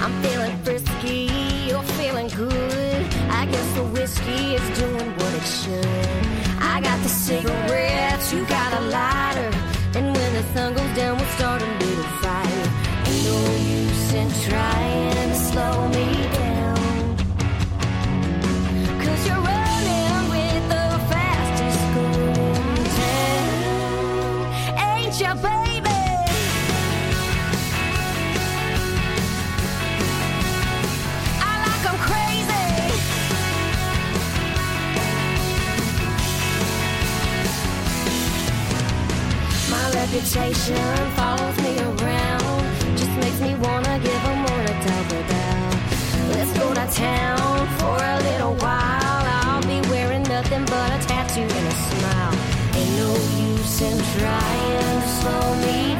I'm feeling frisky, you're feeling good. I guess the whiskey is doing what it should. I got the cigarettes, you got a lighter. And when the sun goes down, we'll start a little fire. Ain't no use in trying to slow me down. Reputation follows me around. Just makes me wanna give give 'em more to talk about. Let's go to town for a little while. I'll be wearing nothing but a tattoo and a smile. Ain't no use in trying to slow me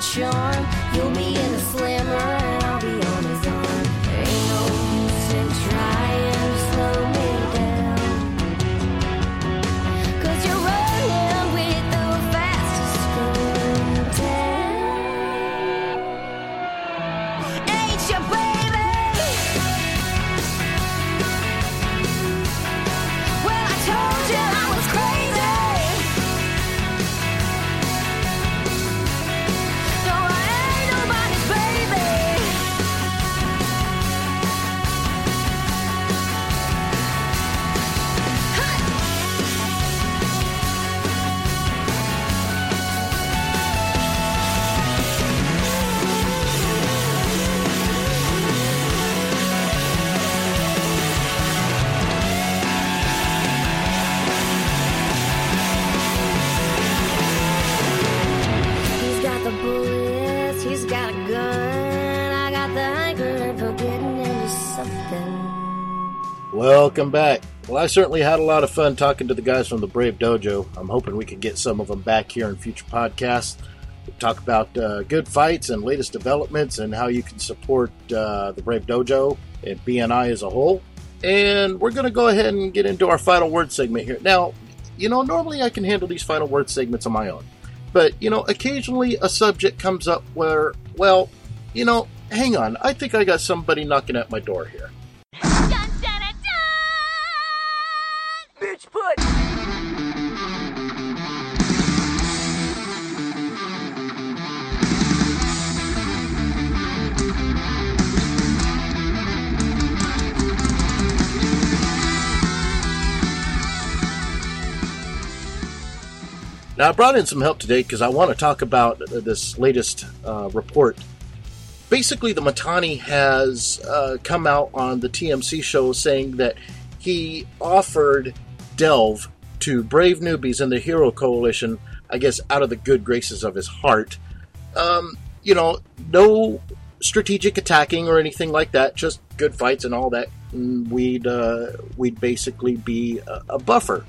charm. You'll be in the slammer Welcome back. Well, I certainly had a lot of fun talking to the guys from the Brave Dojo. I'm hoping we can get some of them back here in future podcasts. Talk about uh, good fights and latest developments and how you can support uh, the Brave Dojo and BNI as a whole. And we're going to go ahead and get into our final word segment here. Now, you know, normally I can handle these final word segments on my own. But, you know, occasionally a subject comes up where, well, you know, hang on, I think I got somebody knocking at my door here. Now, I brought in some help today because I want to talk about this latest uh, report. Basically, the Mittani has uh, come out on the TMC show saying that he offered Delve to brave newbies in the Hero Coalition, I guess, out of the good graces of his heart. Um, you know, no strategic attacking or anything like that. Just good fights and all that. And we'd uh, we'd basically be a, a buffer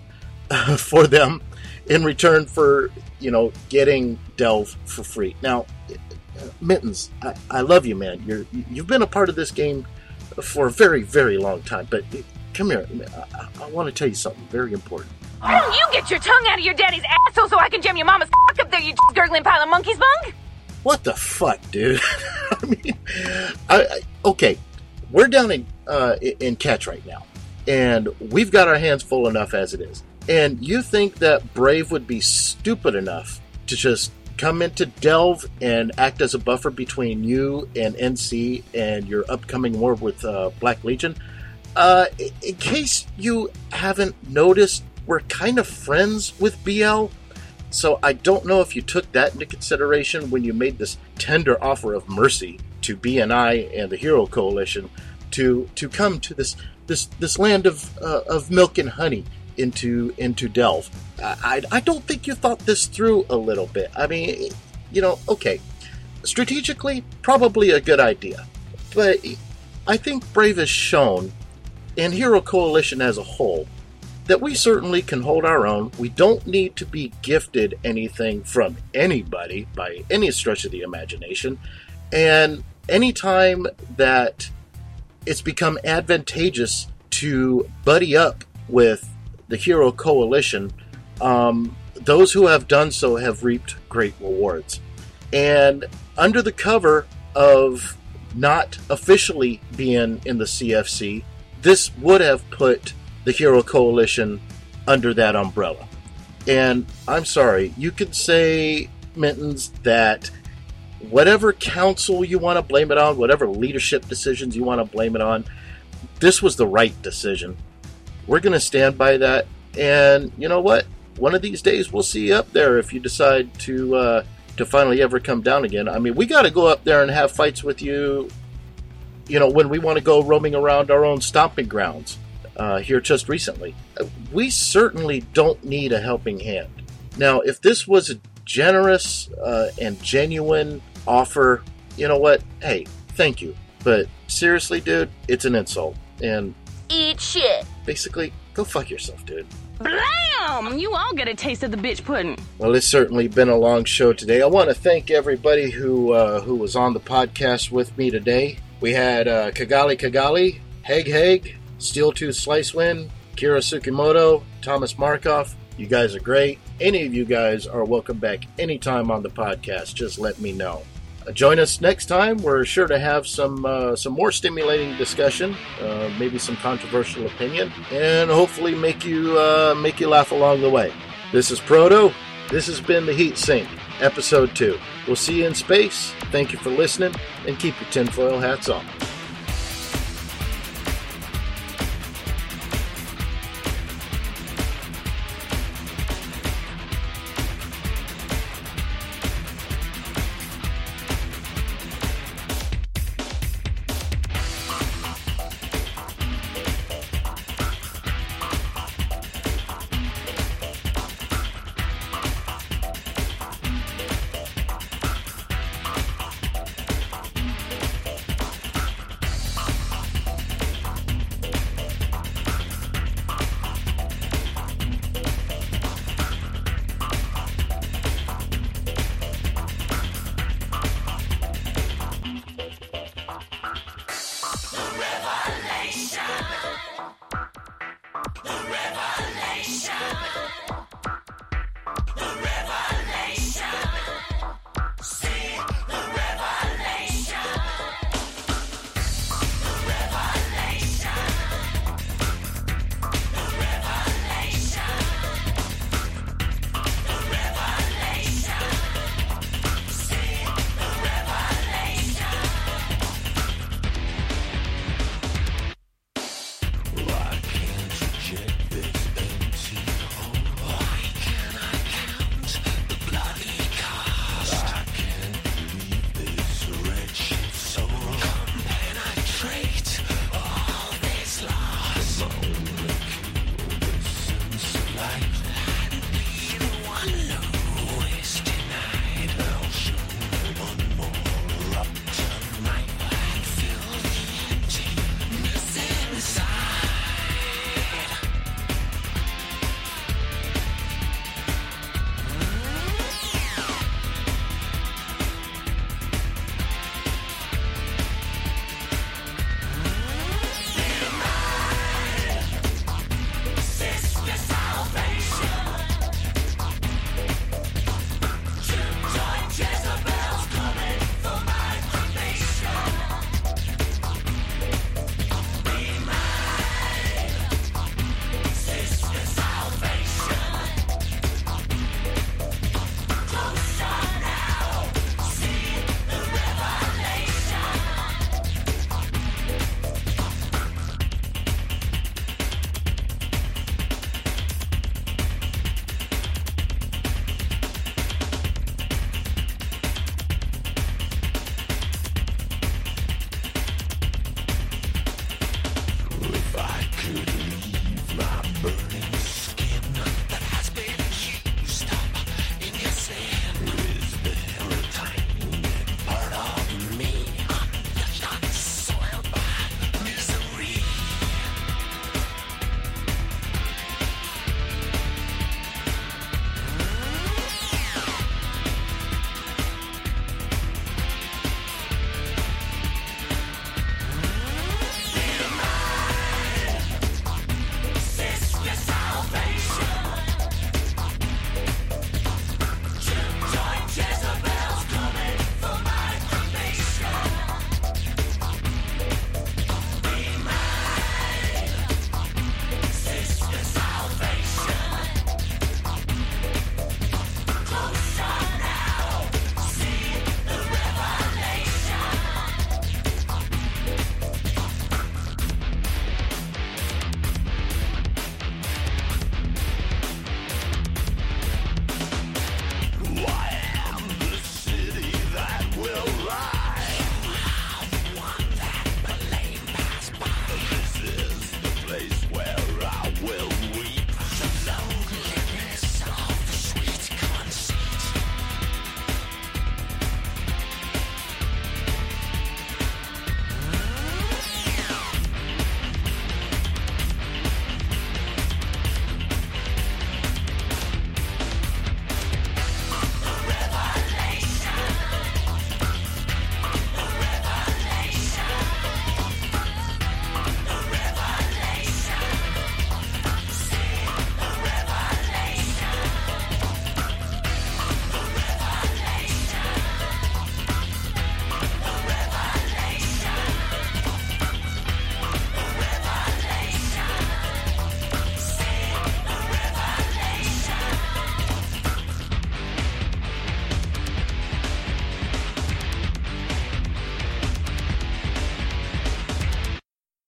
for them in return for you know getting Delve for free. Now, Mittens, I, I love you, man. You're you've been a part of this game for a very very long time. But come here, I, I want to tell you something very important. Why don't you get your tongue out of your daddy's asshole so I can jam your mama's cock up there, you gurgling pile of monkey's bung? What the fuck, dude? I mean, I, I, okay, we're down in uh, in catch right now, and we've got our hands full enough as it is. And you think that Brave would be stupid enough to just come into Delve and act as a buffer between you and NC and your upcoming war with uh, Black Legion? Uh, in case you haven't noticed, we're kind of friends with BL. So I don't know if you took that into consideration when you made this tender offer of mercy to BNI and the Hero Coalition to to come to this this this land of uh, of milk and honey into into Delve. I, I don't think you thought this through a little bit. I mean, you know, okay, strategically probably a good idea, but I think Brave has shown, and Hero Coalition as a whole, that we certainly can hold our own. We don't need to be gifted anything from anybody by any stretch of the imagination. And anytime that it's become advantageous to buddy up with the Hero Coalition, um, those who have done so have reaped great rewards. And under the cover of not officially being in the CFC, this would have put the Hero Coalition under that umbrella. And I'm sorry, you could say, Mittens, that whatever council you want to blame it on, whatever leadership decisions you want to blame it on, this was the right decision. We're going to stand by that. And you know what? One of these days we'll see you up there if you decide to uh, to finally ever come down again. I mean, we got to go up there and have fights with you. You know, when we want to go roaming around our own stomping grounds uh, here just recently, we certainly don't need a helping hand. Now, if this was a generous uh, and genuine offer, you know what? Hey, thank you. But seriously, dude, it's an insult. And Eat shit. basically, go fuck yourself, dude. Blam! You all get a taste of the bitch pudding. Well, it's certainly been a long show today. I want to thank everybody who uh, who was on the podcast with me today. We had uh, Kigali Kigali, Heg Heg, Steel Tooth Slicewind, Kira Sukimoto, Thomas Markov. You guys are great. Any of you guys are welcome back anytime on the podcast. Just let me know. Join us next time. We're sure to have some uh, some more stimulating discussion, uh, maybe some controversial opinion, and hopefully make you uh, make you laugh along the way. This is Proto. This has been the Heat Sink, episode two. We'll see you in space. Thank you for listening, and keep your tinfoil hats on.